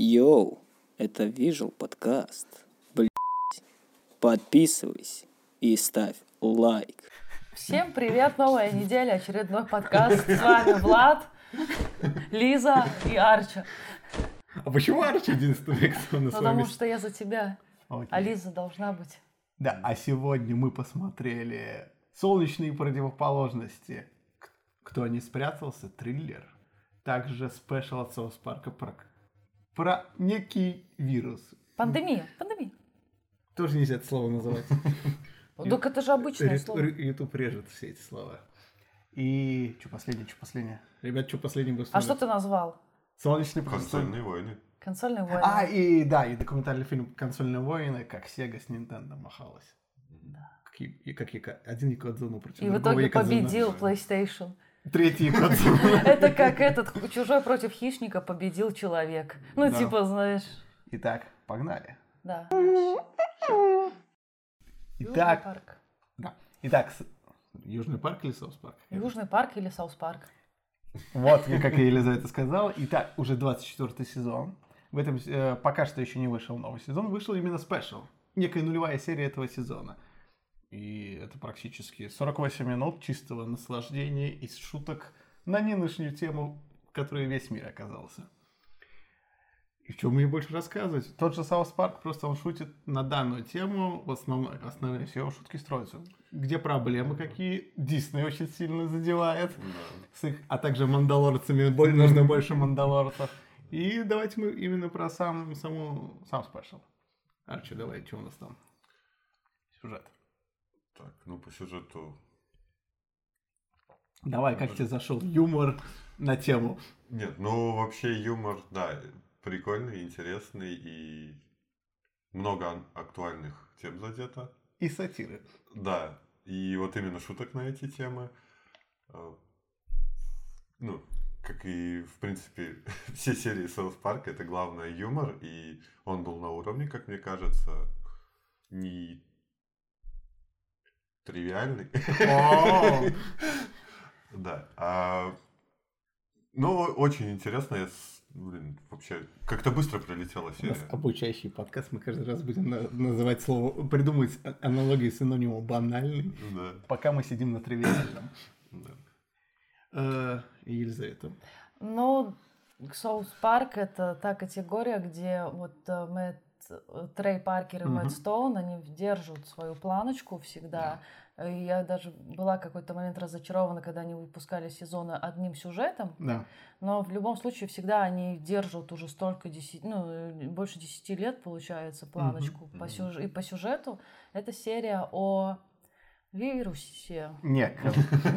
Йоу, это Visual подкаст. Блять. Подписывайся и ставь лайк. Всем привет, новая неделя, очередной подкаст. С вами Влад, Лиза и Арча. А почему Арчи единственный, кто на Потому что я за тебя, Окей. а Лиза должна быть. Да, а сегодня мы посмотрели «Солнечные противоположности». Кто не спрятался? Триллер. Также спешл от Соус Парка про, про некий вирус. Пандемия, пандемия. Тоже нельзя это слово называть. Так это же обычное слово. YouTube режет все эти слова. И что последнее, что последнее? Ребят, что последнее будет? А что ты назвал? Противоположности. Консольные войны. Консольные войны. А, и да, и документальный фильм «Консольные войны», как Sega с Nintendo махалась. Как, и- и как Яка- один Якодзума против И в итоге победил PlayStation. Третий. Это как этот чужой против хищника победил человек. Ну, Да. типа, знаешь, Итак, погнали. да. Южный Итак, парк. да. Итак, Южный парк или South Park? Южный парк или South Park? Вот, как и Елизавета сказала. Итак, уже 24 сезон. В этом э, пока что еще не вышел новый сезон. Вышел именно special. Некая нулевая серия этого сезона. И это практически 48 минут чистого наслаждения из шуток на нынешнюю тему, в которой весь мир оказался. И в чем мне больше рассказывать? Тот же South Park, просто он шутит на данную тему, в основном, основные все его шутки строятся. Где проблемы какие? Дисней очень сильно задевает с их, а также мандалорцами боль- нужно больше мандалорцев. И давайте мы именно про сам, саму, сам special. Арчи, давай, что у нас там? Сюжет. Так, ну по сюжету... Давай, как тебе зашел юмор на тему? Нет, ну вообще юмор, да, прикольный, интересный и много актуальных тем задето. И сатиры. Да, и вот именно шуток на эти темы. э, Ну, как и, в принципе, все серии South Park а, это главное юмор, и он был на уровне, как мне кажется, не тривиальный. Да. а, Ну, очень интересно, я блин, вообще, как-то быстро пролетела У нас серия. обучающий подкаст, мы каждый раз будем на- называть слово, придумывать а- аналогии синониму банальный, Да, пока мы сидим на тривиальном. да. Э, Елизавета. Ну, Соус Парк это та категория, где вот э, э, Трей Паркер и. Мэтт Стоун, они держат свою планочку всегда. И я даже была какой-то момент разочарована, когда они выпускали сезоны одним сюжетом, Да. но в любом случае всегда они держат уже столько, деся- ну, э, больше 10 лет, получается, планочку. По Мгм. сюж- И по сюжету это серия о вирусе. Не,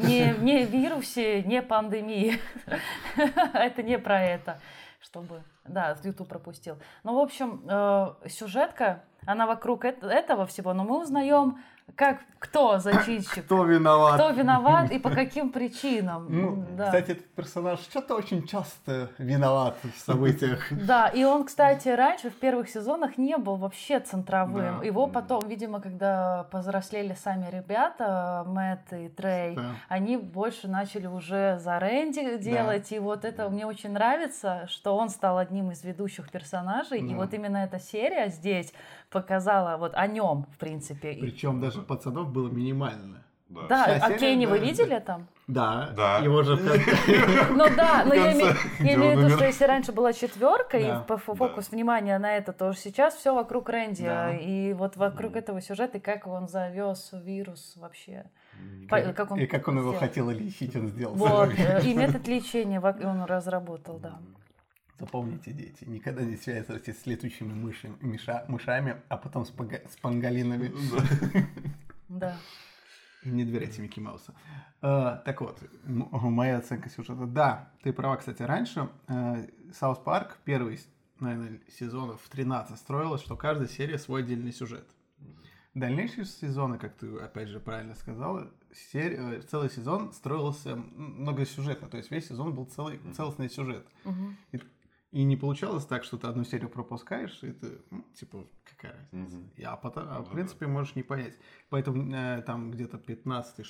Не, не вирусе, не пандемии. Это не про это. Чтобы... Да, YouTube пропустил. Ну, в общем, э, сюжетка, она вокруг эт- этого всего, но мы узнаем, как, кто зачинщик, кто виноват? кто виноват и по каким причинам. Ну, да. кстати, этот персонаж что-то очень часто виноват в событиях. Да, и он, кстати, раньше в первых сезонах не был вообще центровым. Да. Его потом, видимо, когда повзрослели сами ребята, Мэтт и Трей, Да. они больше начали уже за Рэнди делать. И вот это мне очень нравится, что он стал одним из ведущих персонажей. И Да. вот именно эта серия здесь показала вот о нем, в принципе. Причем даже пацанов было минимально. Да. Да, а серия, Кенни вы да, видели там? Да, Да. его же... Ну да, но я, имею в виду, что если раньше была четверка, Да. и фокус внимания на это, то сейчас все вокруг Рэнди. Да. И вот вокруг этого сюжета, и как он завез вирус вообще. Как он И как он его хотел лечить, он сделал. Вот, и метод лечения он разработал, да. Запомните, дети, никогда не связывайтесь с летучими мышами, мыша- мышами, а потом с, пага- с панголинами. Да. Не доверяйте Микки Мауса. Э, так вот, моя оценка сюжета. Да, ты права, кстати, раньше South Park, первый, наверное, сезонов в 13 строилось, что каждая серия свой отдельный сюжет. Дальнейшие сезоны, как ты опять же правильно сказала, сер- э, целый сезон строился многосюжетно, то есть весь сезон был целый, целостный сюжет. Мгм. И, и не получалось так, что ты одну серию пропускаешь, и ты, ну, типа, какая разница. И, а потом, а, Ну в да. принципе, можешь не понять. Поэтому э, там где-то 15-16,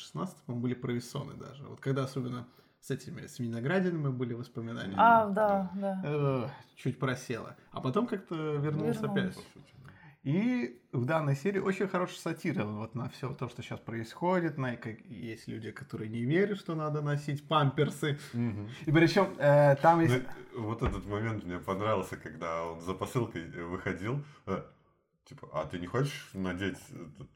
по-моему, были провисоны даже. Вот когда особенно с этими, с виноградинами были воспоминания. А, да, да. Э, Чуть просела. А потом как-то Вернулась. опять. И в данной серии очень хорошая сатира вот на все то, что сейчас происходит. На, как, есть люди, которые не верят, что надо носить памперсы. Мгм. И причем э, там Ну, есть... Вот этот момент мне понравился, когда он за посылкой э, выходил. э, Типа, а ты не хочешь надеть этот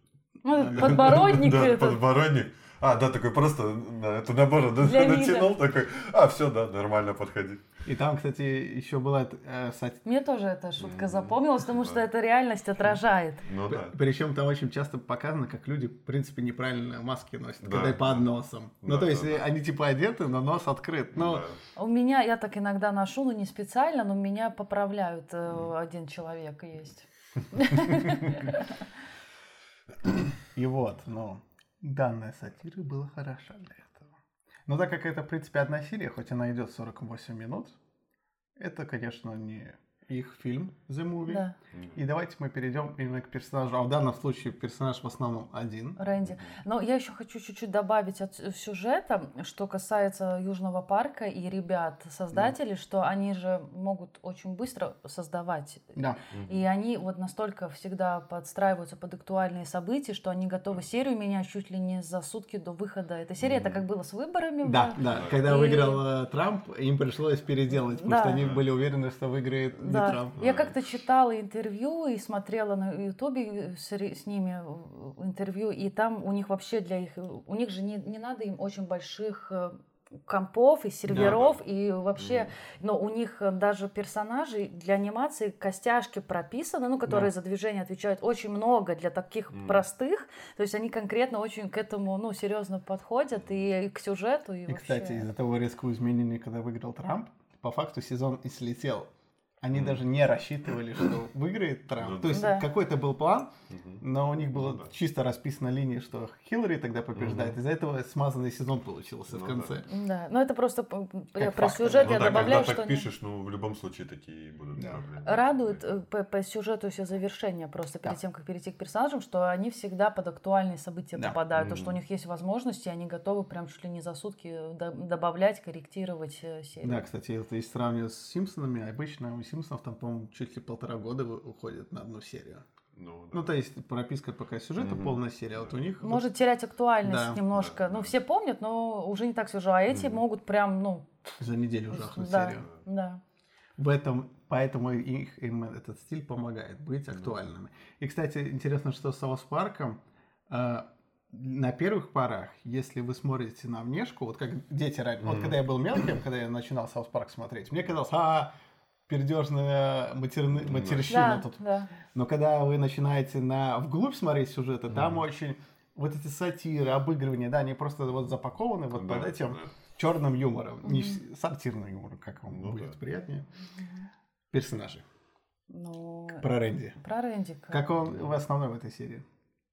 Ну, подбородник Да, этот. подбородник. А, да, такой просто на это набор да, Для вида. натянул, такой, а, все, да, нормально подходи. И там, кстати, еще была э, сати- Мне тоже эта шутка запомнилась, потому что это реальность отражает. Ну да. Причем там очень часто показано, как люди, в принципе, неправильно маски носят, Да, когда и под да. носом. ну, то есть, да, э, они типа одеты, но нос открыт. Ну, Да. У меня, я так иногда ношу, но не специально, но меня поправляют. э, Один человек есть. и вот, ну, данная сатира была хороша для этого. Но так как это, в принципе, одна серия, хоть она идет 48 минут, это, конечно, не их фильм The Movie. Да, И давайте мы перейдем именно к персонажу. А в данном случае персонаж в основном один. Рэнди. Но я еще хочу чуть-чуть добавить от сюжета, что касается Южного парка и ребят, создателей, что они же могут очень быстро создавать. Да. И они вот настолько всегда подстраиваются под актуальные события, что они готовы серию менять чуть ли не за сутки до выхода этой серии. Это как было с выборами. Да, в- да. Когда И- выиграл э, Трамп, им пришлось переделать, потому Да. что они были уверены, что выиграет Да. Трамп. Я как-то читала интервью и смотрела на Ютубе с, с ними э, интервью, и там у них вообще для их, у них же не, не надо им очень больших э, компов и серверов, и вообще, но у них э, даже персонажей для анимации костяшки прописаны, ну, которые Да. за движение отвечают, очень много для таких Мгм. простых, то есть они конкретно очень к этому, ну, серьезно подходят и, к сюжету, и, И, вообще. кстати, из-за того резкого изменения, когда выиграл Трамп, по факту сезон и слетел. Они Мгм. даже не рассчитывали, что выиграет Трамп. Ну То есть Да. какой-то был план, но у них было Ну да. чисто расписана линия, что Хиллари тогда побеждает. Мгм. Из-за этого смазанный сезон получился в Ну конце. Да, но это просто Как про факт, сюжет Ну я да, добавляю, когда что так пишешь, ну, в любом случае такие будут Да. проблемы. Радует э, по, по сюжету все завершения просто перед Да. тем, как перейти к персонажам, что они всегда под актуальные события Да. попадают, то, что у них есть возможности, они готовы прям чуть ли не за сутки до- добавлять, корректировать э, серию. Да, кстати, это если сравнивать с Симпсонами, обычно у Симпсонов там, по-моему, чуть ли полтора года уходит на одну серию. Ну, да. Ну, то есть прописка пока сюжета Мгм. полная серия, а вот у них... вот- Может терять актуальность Да. немножко. Да, ну, да. все помнят, но уже не так свежо. А эти Мгм. могут прям, ну, за неделю жахнуть да, серию. да. В этом, поэтому их, им этот стиль помогает быть актуальными. И, кстати, интересно, что с South Park ом э, на первых порах, если вы смотрите на внешку, вот как дети раньше, вот Мгм. когда я был мелким, когда я начинал South Park смотреть, мне казалось, а, пердежная матерны, Да. матерщина Да, тут. да. Но когда вы начинаете на вглубь смотреть сюжеты, там Мгм. очень вот эти сатиры, обыгрывания, да, они просто вот запакованы вот Да, под этим да. черным юмором, не Мгм. с- сортирным юмором, как вам Ну будет да. приятнее. Персонажи. Ну, Про Рэнди. про Рэнди. Как он в основном в этой серии?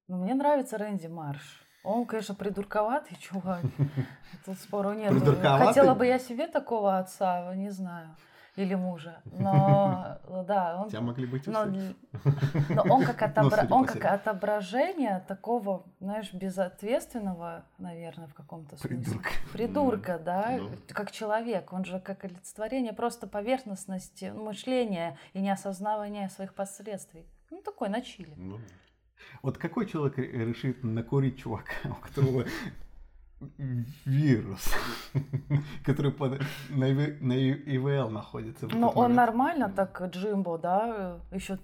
Ну, мне нравится Рэнди Марш. Он, конечно, придурковатый чувак. Тут спору нет. Хотела бы я себе такого отца, не знаю. Или мужа. Но, да, он... Хотя могли быть Но, но он как, отобра- Ну, он как отображение такого, знаешь, безответственного, наверное, в каком-то смысле. Придурка. Придурка, да, Ну. как человек. Он же как олицетворение просто поверхностности мышления и неосознавания своих последствий. Ну, такой на чили. Ну, Вот какой человек ре- решит накурить чувака, у которого вирус, который под- на на ИВЛ находится. Но этот он момент? нормально так, Джимбо, да, еще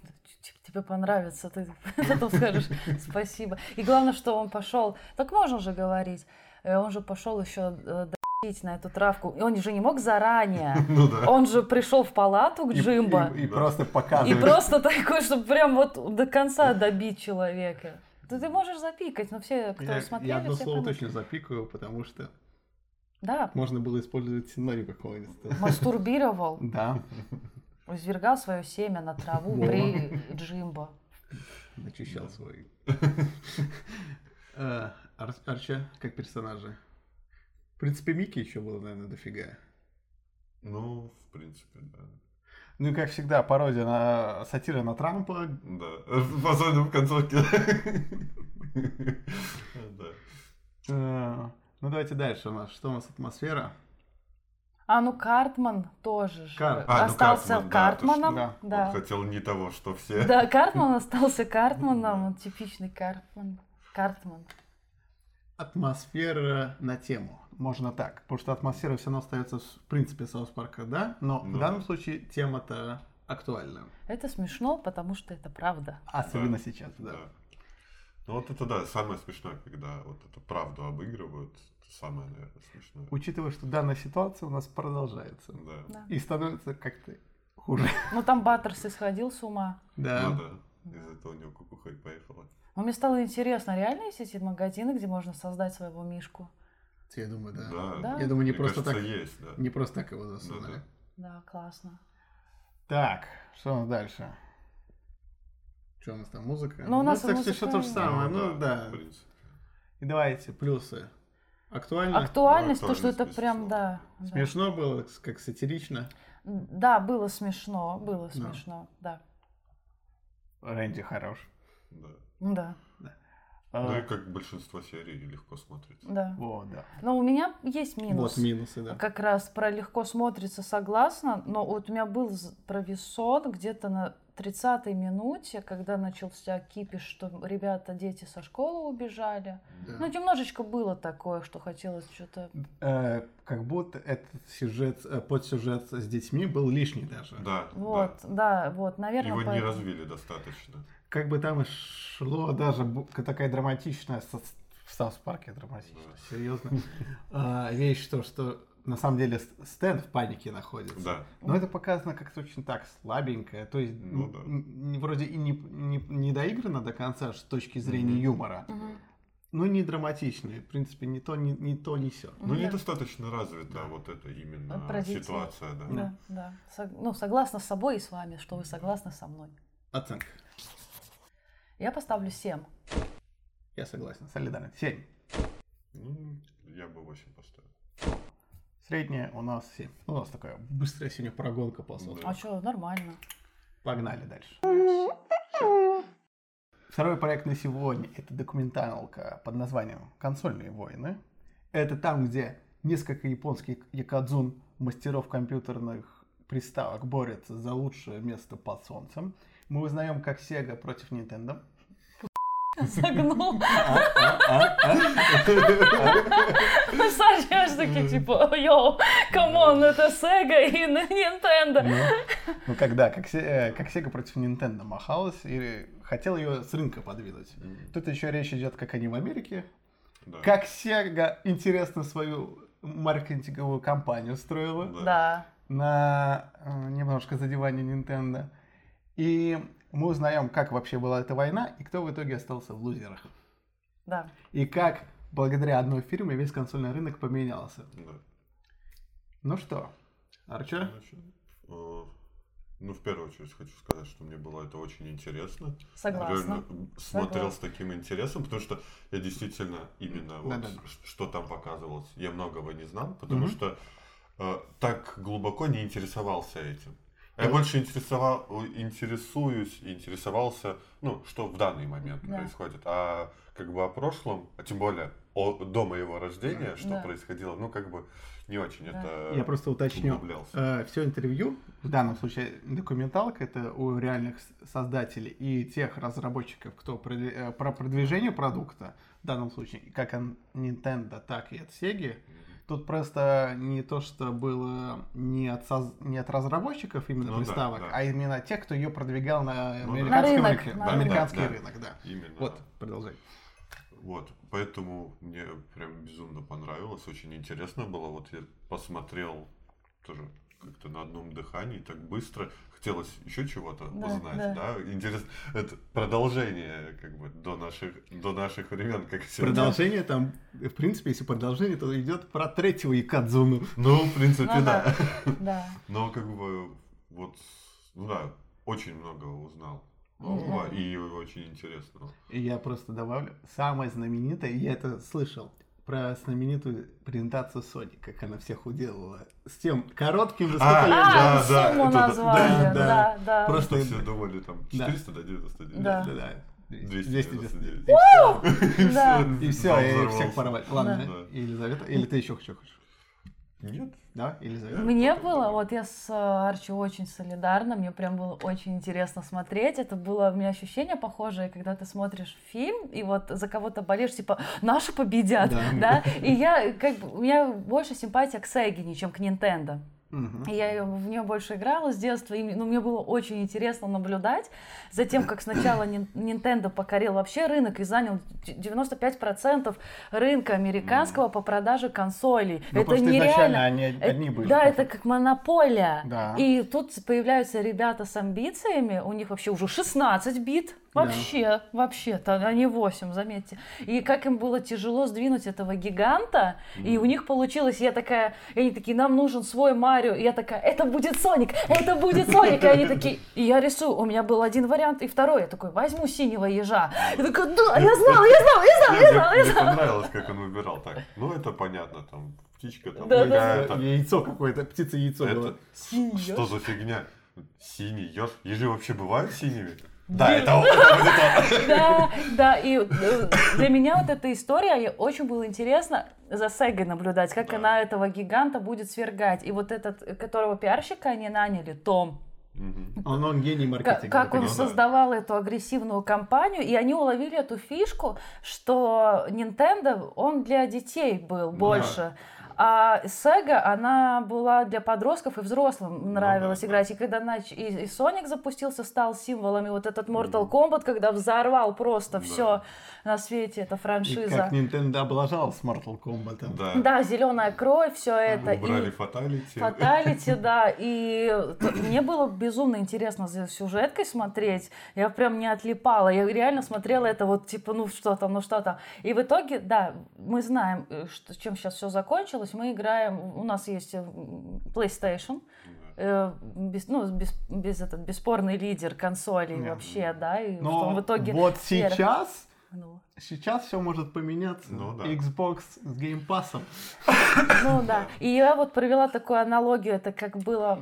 тебе понравится, ты потом скажешь спасибо. И главное, что он пошел, так можно же говорить, э, он же пошел еще доить на эту травку, и он же не мог заранее. ну да. Он же пришел в палату к И- Джимбо И, и Да. просто и показывает. просто такой, чтобы прям вот до конца добить человека. Да ты можешь запикать, но все, кто я, смотрели, я одно все слово поймут. точно запикаю, потому что Да, можно было использовать сценарий какого-нибудь. мастурбировал, Да, извергал свое семя на траву при Джимбо. начищал свой. Э, Ар- Арча как персонажа. В принципе, Микки еще было, наверное, дофига. Ну, в принципе, да. Ну и как всегда, пародия на сатира на Трампа. Да. Особенно в концовке. Да. Э, Ну давайте дальше у нас. Что у нас атмосфера? А, ну Картман тоже же. Кар- А, ну, остался Картман, да, Картманом. что- да. Он хотел не того, что все. Да, Картман остался Картманом. Он типичный Картман. Картман. Атмосфера на тему. Можно так. Потому что атмосфера все равно остается в принципе Саус Парка, да? Но Ну в данном да. случае тема-то актуальна. Это смешно, потому что это правда. Особенно сейчас, да. Да. Ну вот это да, самое смешное, когда вот эту правду обыгрывают. Это самое, наверное, смешное. Учитывая, что данная ситуация у нас продолжается. Да. Да. И становится как-то хуже. Ну там Баттерс и сходил с ума. Да. Ну да. Из-за этого у него кукуха и поехала. Но мне стало интересно, реально есть эти магазины, где можно создать своего мишку? Я думаю, да. Да. Да? Я думаю, не Мне просто кажется, так. есть, да. Не просто так его засунули. Да-да. Да, классно. Так, что у нас дальше? Что у нас там, музыка? Ну, у нас так музыка- все то же самое, ну да. в принципе. И давайте, плюсы. Актуально? Актуальность, то, Ну, что это актуальность, прям, да. да. Смешно было, как сатирично. Да, было смешно, было Да. смешно, да. Рэнди хорош. Да. Да, А, Ну и как большинство серий легко смотрится. да. Вот, да. Но у меня есть минус. Вот минусы, да. Как раз про легко смотрится, согласна, но вот у меня был про Висон где-то на 30-й минуте, когда начался кипиш, что ребята, дети со школы убежали. Да. Ну, немножечко было такое, что хотелось что-то... Э, как будто этот сюжет, э, подсюжет с детьми был лишний даже. Да, Вот, да, вот, да. наверное, Его не поэтому. развили достаточно. Как бы там и шло даже такая драматичная, в South Park е драматичная, Да. серьезно, а, вещь, то, что на самом деле Ст- Стэн в панике находится. Да. Но это показано как-то очень так слабенько. То есть Ну да. вроде и не, не, не доиграно до конца с точки зрения Мгм. юмора, Мгм. но не драматично. И, В принципе, не то, не, не то, не все. Ну, Да. недостаточно развита вот эта именно Про детей. ситуация, да. Да, да. Сог- Ну, согласна с собой и с вами, что вы согласны со мной. Оценка. Я поставлю 7. Я согласен. Солидарен. 7. Ну, я бы 8 поставил. Средняя у нас 7. Ну, у нас такая быстрая сегодня прогонка по Да. А что, нормально. Погнали дальше. Второй проект на сегодня – это документалка под названием «Консольные войны». Это там, где несколько японских якадзун, мастеров компьютерных приставок, борются за лучшее место под солнцем. Мы узнаем, как Sega против Nintendo. Загнул. А, а, а? Саша аж такие, типа, yo, come on, это Sega и Nintendo. Ну, ну когда, как, э, как Sega против Nintendo махалась и хотел ее с рынка подвинуть. Тут еще речь идет, как они в Америке. Как Sega интересно свою маркетинговую кампанию строила Да. Да. на э, немножко задевание Nintendo. И мы узнаем, как вообще была эта война и кто в итоге остался в лузерах. Да. И как благодаря одной фирме весь консольный рынок поменялся. Да. Ну что, Арчер? Значит, э, Ну, в первую очередь хочу сказать, что мне было это очень интересно. Согласна. Реально смотрел Согласна. с таким интересом, потому что я действительно именно вот Да-да-да. ш- что там показывалось, я многого не знал, потому Мгм. что э, так глубоко не интересовался этим. Я Да. больше интересовал, интересуюсь и интересовался, ну, что в данный момент Да. происходит, а как бы о прошлом, а тем более о, до моего рождения, что Да. происходило, ну, как бы не очень Да. это Я просто уточню. углублялся. все интервью, в данном случае документалка, это у реальных создателей и тех разработчиков, кто продви- э, про продвижение продукта, в данном случае, как от Nintendo, так и от Sega, Тут просто не то, что было не от, соз- не от разработчиков именно Ну да, приставок, да. а именно тех, кто ее продвигал на Ну да. американском На рынок, рынке. на американский Да, да. рынок, да. Именно. Вот, продолжай. Вот, поэтому мне прям безумно понравилось, очень интересно было. Вот я посмотрел тоже как-то на одном дыхании, так быстро. Хотелось еще чего-то Да, узнать, да. да? Интересно, это продолжение как бы до наших, до наших времен, как сегодня. Продолжение там, в принципе, если продолжение, то идет про третьего Якадзуну. Ну, в принципе, Ну да. да. Да. Но как бы вот, ну да, очень много узнал нового и очень интересного. И я просто добавлю, самое знаменитое, я это слышал, про знаменитую презентацию Sony, как она всех уделала. С тем коротким А, лет- А, да, да, сумму это да. назвали. Да, да. Да, да. Просто- Что все думали там Да. 400 до 99. Да. Да, да. 299. И. Да. Все, и всех порвали. Ладно, Да. Елизавета, или ты еще хочешь? Нет. Да, Елизавета? Мне было, вот я с э, Арчи очень солидарна, мне прям было очень интересно смотреть. Это было у меня ощущение похожее, когда ты смотришь фильм и вот за кого-то болеешь, типа, наши победят, Да. да? И я, как бы, у меня больше симпатия к Сегине, чем к Nintendo. Я в нее больше играла с детства, и ну, мне было очень интересно наблюдать за тем, как сначала Nintendo покорил вообще рынок и занял д- 95% рынка американского по продаже консолей. Ну, это нереально. они Э, одни были. Да, это как монополия. Да. И тут появляются ребята с амбициями, у них вообще уже 16 бит. Да. Вообще, вообще-то, а не 8, заметьте. И как им было тяжело сдвинуть этого гиганта, и у них получилось, я такая, и они такие, нам нужен свой Марио, и я такая, это будет Соник, это будет Соник, и они такие, и я рисую, у меня был один вариант, и второй, я такой, возьму синего ежа. Я такая, да, я знала, я знала, я знала, я знала, я Мне понравилось, как он выбирал так. Ну, это понятно, там, птичка там Да, да. какая-то. Яйцо какое-то, птица-яйцо Это было. Синий что за фигня? Синий еж? Ежи вообще бывают синими? Да, это он, это он. Да, да, и э, для меня вот эта история, очень было интересно за Сегой наблюдать, как Да. она этого гиганта будет свергать. И вот этот, э, которого пиарщика они наняли, Том, Мгм. Он, он гений маркетинга. как он да. создавал эту агрессивную кампанию, и они уловили эту фишку, что Nintendo, он для детей был больше. А Sega, она была для подростков и взрослым нравилось да, играть. И когда нач... и, и Sonic запустился, стал символом, и вот этот Mortal Kombat, когда взорвал просто Да. все на свете, эта И франшиза. как Nintendo облажал с Mortal Kombat. Да. Да, зеленая кровь, все это. и- Убрали фаталити. Фаталити, да, и мне было безумно интересно за сюжеткой смотреть, я прям не отлипала, я реально смотрела это вот типа, ну что там, ну что там, и в итоге, да, мы знаем, э, что, чем сейчас все закончилось, мы играем, у нас есть э, PlayStation, э, без, ну, без, без этот, бесспорный лидер консолей Да. вообще, да, и Но что в итоге... вот сейчас, Ну, сейчас все может поменяться. Ну да. Xbox с Game Pass. Ну да. И я вот провела такую аналогию, это как было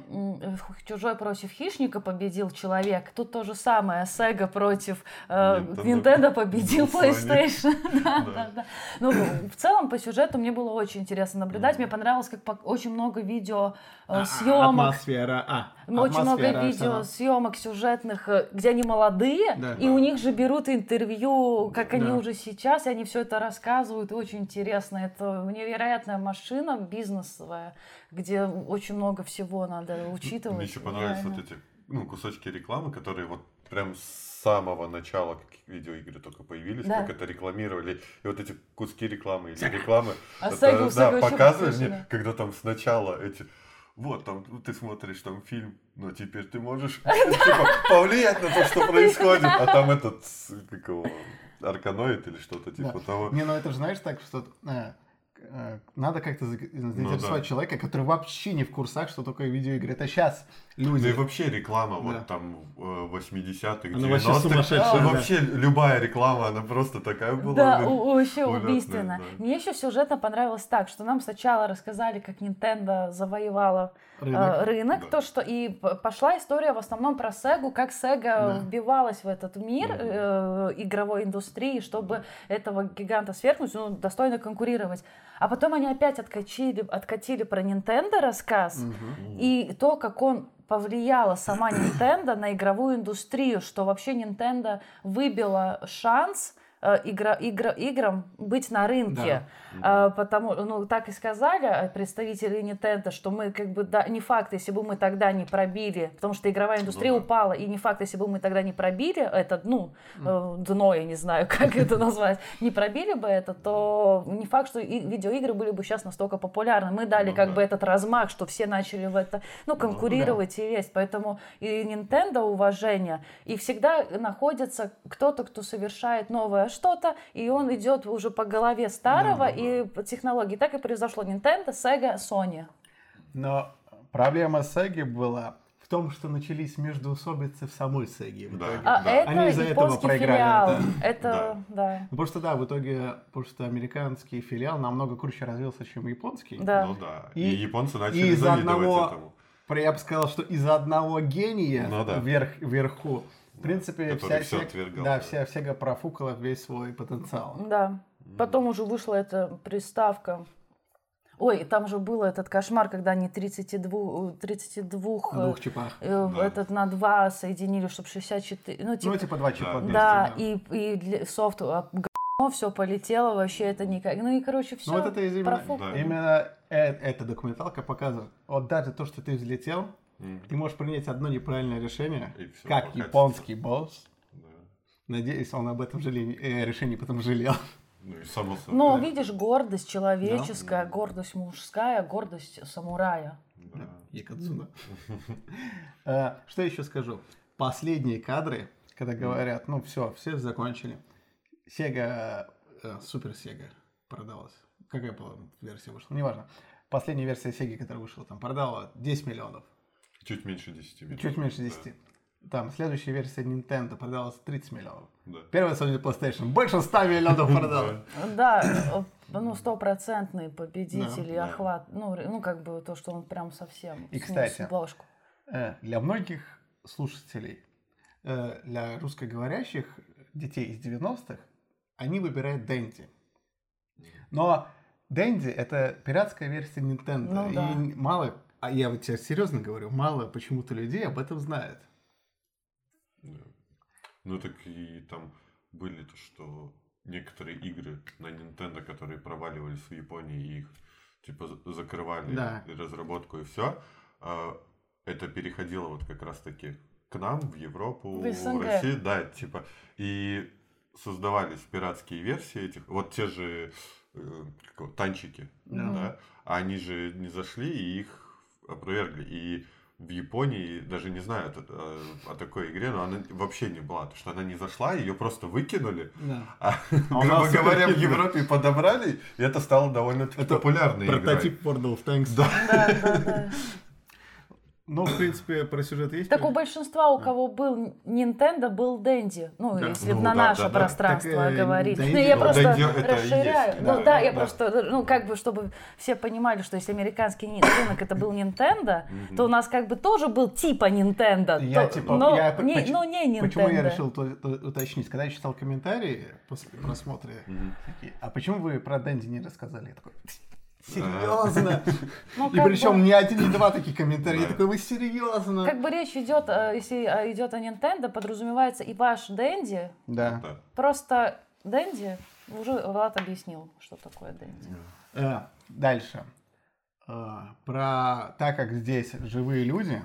чужой против хищника победил человек. Тут то же самое. Sega против э, Nintendo Nintendo победил. PlayStation. Да, Да. да, да. Ну, в целом, по сюжету мне было очень интересно наблюдать. Мне понравилось, как очень много видео э, съемок. Атмосфера. А, Очень много видео съемок сюжетных, э, где они молодые, Да. и у них же берут интервью, как они Да. Уже сейчас, и они все это рассказывают, и очень интересно. Это невероятная машина бизнесовая, где очень много всего надо учитывать. Мне еще понравились реально. вот эти ну, кусочки рекламы, которые вот прям с самого начала, как видеоигры только появились, Да. как это рекламировали. И вот эти куски рекламы или рекламы. А это, Сегу- да, показывали мне, да. когда там сначала эти вот, там ты смотришь там фильм, но теперь ты можешь типа, повлиять на то, что происходит. А там этот, как его, арканоид или что-то типа Да. того. Не, ну это же знаешь так, что э, надо как-то за- заинтересовать Ну да. человека, который вообще не в курсах, что такое видеоигры. Это сейчас Ну люди. и вообще реклама Да. вот там э, 80-х, Она вообще 90-х. сумасшедшая, ну, да. Вообще любая реклама, она просто такая была. Да, вообще убийственно. да. Мне еще сюжетно понравилось так, что нам сначала рассказали, как Nintendo завоевала э, Рынок. рынок, Да. то что и пошла история в основном про Сегу, как Сега Да. вбивалась в этот мир Мгм. э, игровой индустрии, чтобы этого гиганта свергнуть, ну, достойно конкурировать. А потом они опять откатили, откатили про Nintendo рассказ, и то, как он повлияла сама Nintendo на игровую индустрию, что вообще Nintendo выбила шанс игра, игра- играм быть на рынке. А, потому, ну, так и сказали э, представители Nintendo, что мы как бы, да, не факт, если бы мы тогда не пробили, потому что игровая индустрия Ну да. упала, и не факт, если бы мы тогда не пробили это, ну, э, дно, я не знаю, как это назвать, не пробили бы это, то не факт, что и видеоигры были бы сейчас настолько популярны. Мы дали Ну как да. бы этот размах, что все начали в это, ну, конкурировать и лезть. Поэтому и Nintendo уважение, и всегда находится кто-то, кто совершает новое что-то, и он идет уже по голове старого Да, да, и по технологии. Так и произошло Nintendo, Sega, Sony. Но проблема Сеги была в том, что начались междоусобицы в самой Сеге. в Да. А Да. это Они из-за этого японский проиграли, филиал. да. Это, да. Ну, потому что да, в итоге, потому что американский филиал намного круче развился, чем японский. Да. Ну да. И, И- японцы и начали из завидовать одного- этому. Про- Я бы сказал, что из-за одного гения Ну да. вверх, вверху, в принципе, Который вся, всё Сег- отвергал, да, да. вся Сега профукала весь свой потенциал. Да. Потом уже вышла эта приставка Ой, там же был этот кошмар, когда они 32, 32 На двух чипах. э, Да. этот на 2 соединили, чтобы 64, ну, типа, Ну, типа два чипа Да. вместе, да, и, и для- софт, а, все полетело, вообще это никак, ну и, короче, все Ну, вот это из именно. Да. именно э- эта документалка показывает. Вот даже то, что ты взлетел, М, ты можешь принять одно неправильное решение, И всё как покатится. японский босс. да. Надеюсь, он об этом жале- э, решении потом жалел. Ну и само собой. Но Да. видишь, гордость человеческая, Да. гордость мужская, гордость самурая. Да. Якадзуна. Э, Что еще скажу? Последние кадры, когда говорят, ну все, все закончили. Сега, э, Супер Сега продалась. Какая была версия вышла? Неважно. Последняя версия Сеги, которая вышла, там продала 10 миллионов. Чуть меньше 10 минут. Чуть меньше 10. Там следующая версия Nintendo продалась 30 миллионов. Да. Первая Sony PlayStation больше 100 миллионов продала. Да, э, ну, стопроцентный победитель Да, и да. охват. Ну, ну, как бы то, что он прям совсем И, кстати. Э, Для многих слушателей, э, для русскоговорящих детей из 90-х, они выбирают Дэнди. Но Дэнди это пиратская версия Nintendo. Ну да. И мало, а я вот тебе серьезно говорю, мало почему-то людей об этом знает. Ну так и там были то, что некоторые игры на Nintendo, которые проваливались в Японии, и их типа за- закрывали Да. разработку и все, это переходило вот как раз таки к нам, в Европу, В СНГ. Россию, да, типа, и создавались пиратские версии этих, вот те же э, как его, танчики, Да. да, а они же не зашли и их опровергли. И в Японии даже не знают о, о такой игре, но она вообще не была, потому что она не зашла, ее просто выкинули, Да. а, А грубо говоря, в. Европе подобрали, и это стало довольно популярной игрой. Прототип World of Tanks. Да. Да, да, да. Ну, в принципе, про сюжет есть? Так у большинства, у кого был Nintendo, был Дэнди. Ну, Да. если Ну на да, наше да, пространство Так, э, говорить. Дэнди- Ну, я Ну, просто Дэнди расширяю. есть. Ну Да, да, я да. просто, ну, как бы, чтобы все понимали, что если американский рынок это был Nintendo, то у нас как бы тоже был типа Nintendo. Я, то- типа, но, я не, поч- но не Nintendo. Почему я решил то- то- уточнить? Когда я читал комментарии после просмотра, такие, а почему вы про Дэнди не рассказали? Я такой, серьезно? Ну, И причем бы- не один, не два таких комментария. Я Да. такой, вы серьезно? Как бы речь идет, э, если э, идет о Nintendo, подразумевается и ваш Дэнди. Да. Просто Дэнди, уже Влад объяснил, что такое Дэнди. Э, Дальше. Э, Про так как здесь живые люди,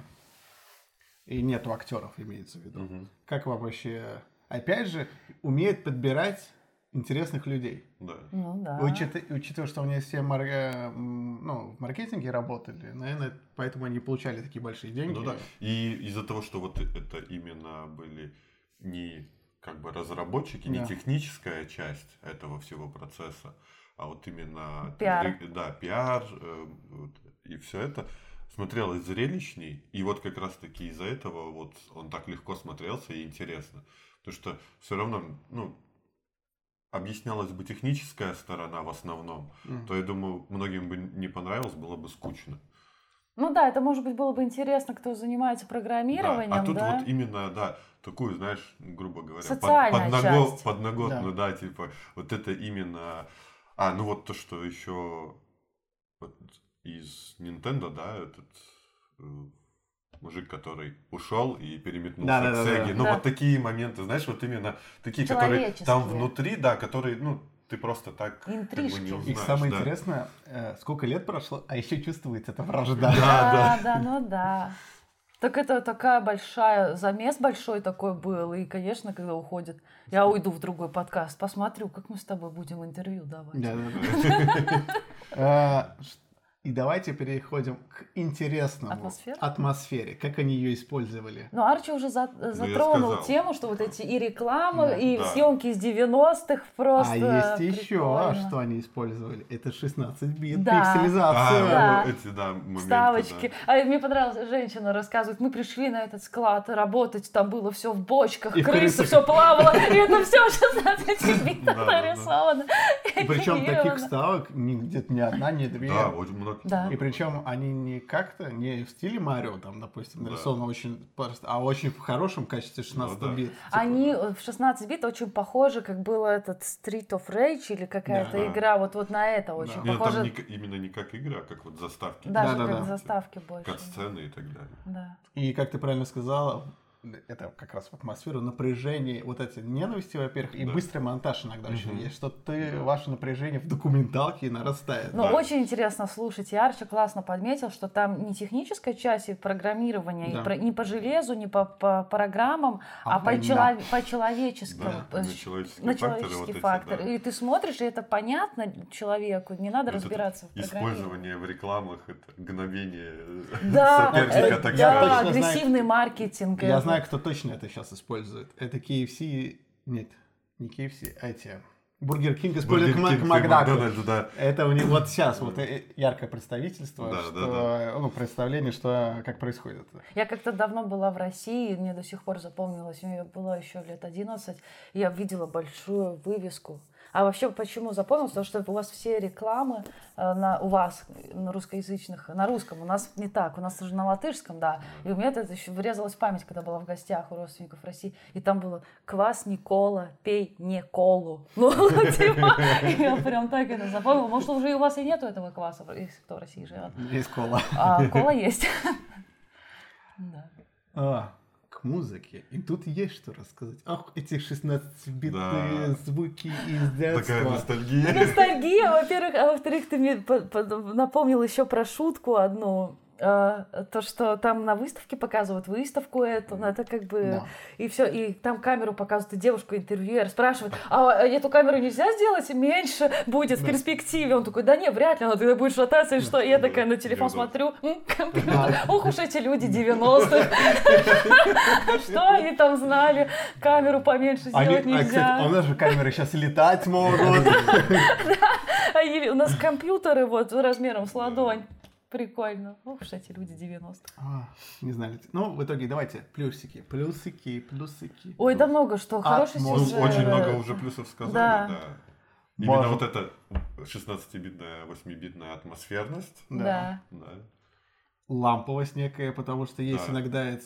и нету актеров, имеется в виду. Как вам вообще, опять же, умеет подбирать интересных людей? Да. Ну да. Учит- Учитывая, что у меня все мар- э, ну, в маркетинге работали, наверное, поэтому они получали такие большие деньги. Ну да. И из-за того, что вот это именно были не как бы разработчики, не Да. техническая часть этого всего процесса, а вот именно Пиар. да, пиар э, вот, и все это смотрелось зрелищней. И вот как раз таки из-за этого вот он так легко смотрелся и интересно. Потому что все равно, ну, объяснялась бы техническая сторона в основном, Мгм. то я думаю, многим бы не понравилось, было бы скучно. Ну да, это может быть было бы интересно, кто занимается Да, программированием, А тут да? вот именно, да, такую, знаешь, грубо говоря, под- Социальная подного- часть. подноготную, да. типа, вот это именно... А, ну вот то, что еще вот из Nintendo, да, этот мужик, который ушел и переметнулся Да, к да, Сеге. да. Ну Да. вот такие моменты, знаешь, вот именно такие, которые там внутри, да, которые, ну, ты просто так как бы Интрижки. не И И узнаешь. самое да. интересное, э, сколько лет прошло, а еще чувствуется эта вражда. Да, Да, да, ну да. Так это такая большая, замес большой такой был. И, конечно, когда уходит, я уйду в другой подкаст, посмотрю, как мы с тобой будем интервью давать. Да, да, да. И давайте переходим к интересному Атмосфере? атмосфере. Как они ее использовали? Но Арчи уже за- затронул тему, что вот эти и рекламы, Да. и Да. съемки из 90-х просто а есть еще, прикольно. что они использовали. Это 16 бит, Да. А, пикселизация. Да. ну, эти, да, моменты, Вставочки. да. А мне понравилась женщина рассказывает, мы пришли на этот склад работать, там было все в бочках, И крысах. все плавало, и это все 16 битов Да, да, да. нарисовано. Причем таких вставок ни- где-то ни одна, ни две. Да, очень много Ну, Да. И причем они не как-то, не в стиле Марио, там, допустим, Да. нарисовано очень просто, а очень в хорошем качестве 16 Ну да. бит. Типа, Они э, в 16 бит очень похожи, как было этот Street of Rage или какая-то Да. игра, вот, вот на это очень Да. Нет, похоже. там не именно не как игра, а как вот заставки. Даже Да-да-да. как заставки больше. Как сцены и так далее. Да. И как ты правильно сказала, это как раз в атмосферу напряжения, вот эти ненависти, во-первых, и Да. быстрый монтаж иногда очень Мгм. есть, что ты, Да. ваше напряжение в документалке нарастает. Ну, Да. очень интересно слушать. И Арчи классно подметил, что там не техническая часть и программирование, Да. и про- не по железу, не по, по программам, А а, по, война. чело- по человеческому. Да, на человеческие на факторы человеческий вот эти, фактор. да. И ты смотришь, и это понятно человеку, не надо Вот это разбираться в программировании. Использование в рекламах, это гновение Да, соперника, э, так да, сказать. знаю, агрессивный маркетинг. Я это. Знаю, кто точно это сейчас использует. Это KFC, нет, не KFC, а эти. Burger King использует Burger King Макдаку. Да. Это у них вот сейчас вот э, яркое представительство, Да, что, ну, представление, что как происходит. Я как-то давно была в России, и мне до сих пор запомнилось, мне было еще лет 11, и я видела большую вывеску. А вообще почему запомнилось? Потому что у вас все рекламы э, на, у вас, на русскоязычных, на русском, у нас не так, у нас уже на латышском, да. И у меня это еще врезалось в память, когда была в гостях у родственников России, и там было «Квас не кола, пей не колу». Ну, типа, я прям так это запомнила. Может, уже и у вас и нету этого кваса, если кто в России живет. Есть кола. А кола есть. Да. К музыке. И тут есть что рассказать. Ах, эти 16-битные Да. звуки из Такая детства. ностальгия. Ностальгия, во-первых, а во-вторых, ты мне по- по- напомнил еще про шутку одну. Э, То, что там на выставке показывают выставку эту, ну, это как бы... Да. И все, и там камеру показывают, и девушку интервьюер спрашивает, а эту камеру нельзя сделать меньше будет в Да. перспективе? Он такой, да не, вряд ли, она тогда будет шататься, и что? И я такая на телефон смотрю, «М, компьютер, ох уж эти люди 90-х. Что они там знали? Камеру поменьше сделать а, нельзя. у нас же камеры сейчас летать могут. А у нас компьютеры вот размером с ладонь. Прикольно. Ух уж эти люди 90 А, Не знаю. Ну, в итоге давайте плюсики. Плюсики, плюсики. Ой, да много что. А, Хороший ну, Ну, сюжет. очень много уже плюсов сказали, Да. да. Именно Может. вот эта 16-битная, 8-битная атмосферность. Да. Да. ламповость некая, потому что есть Да. иногда,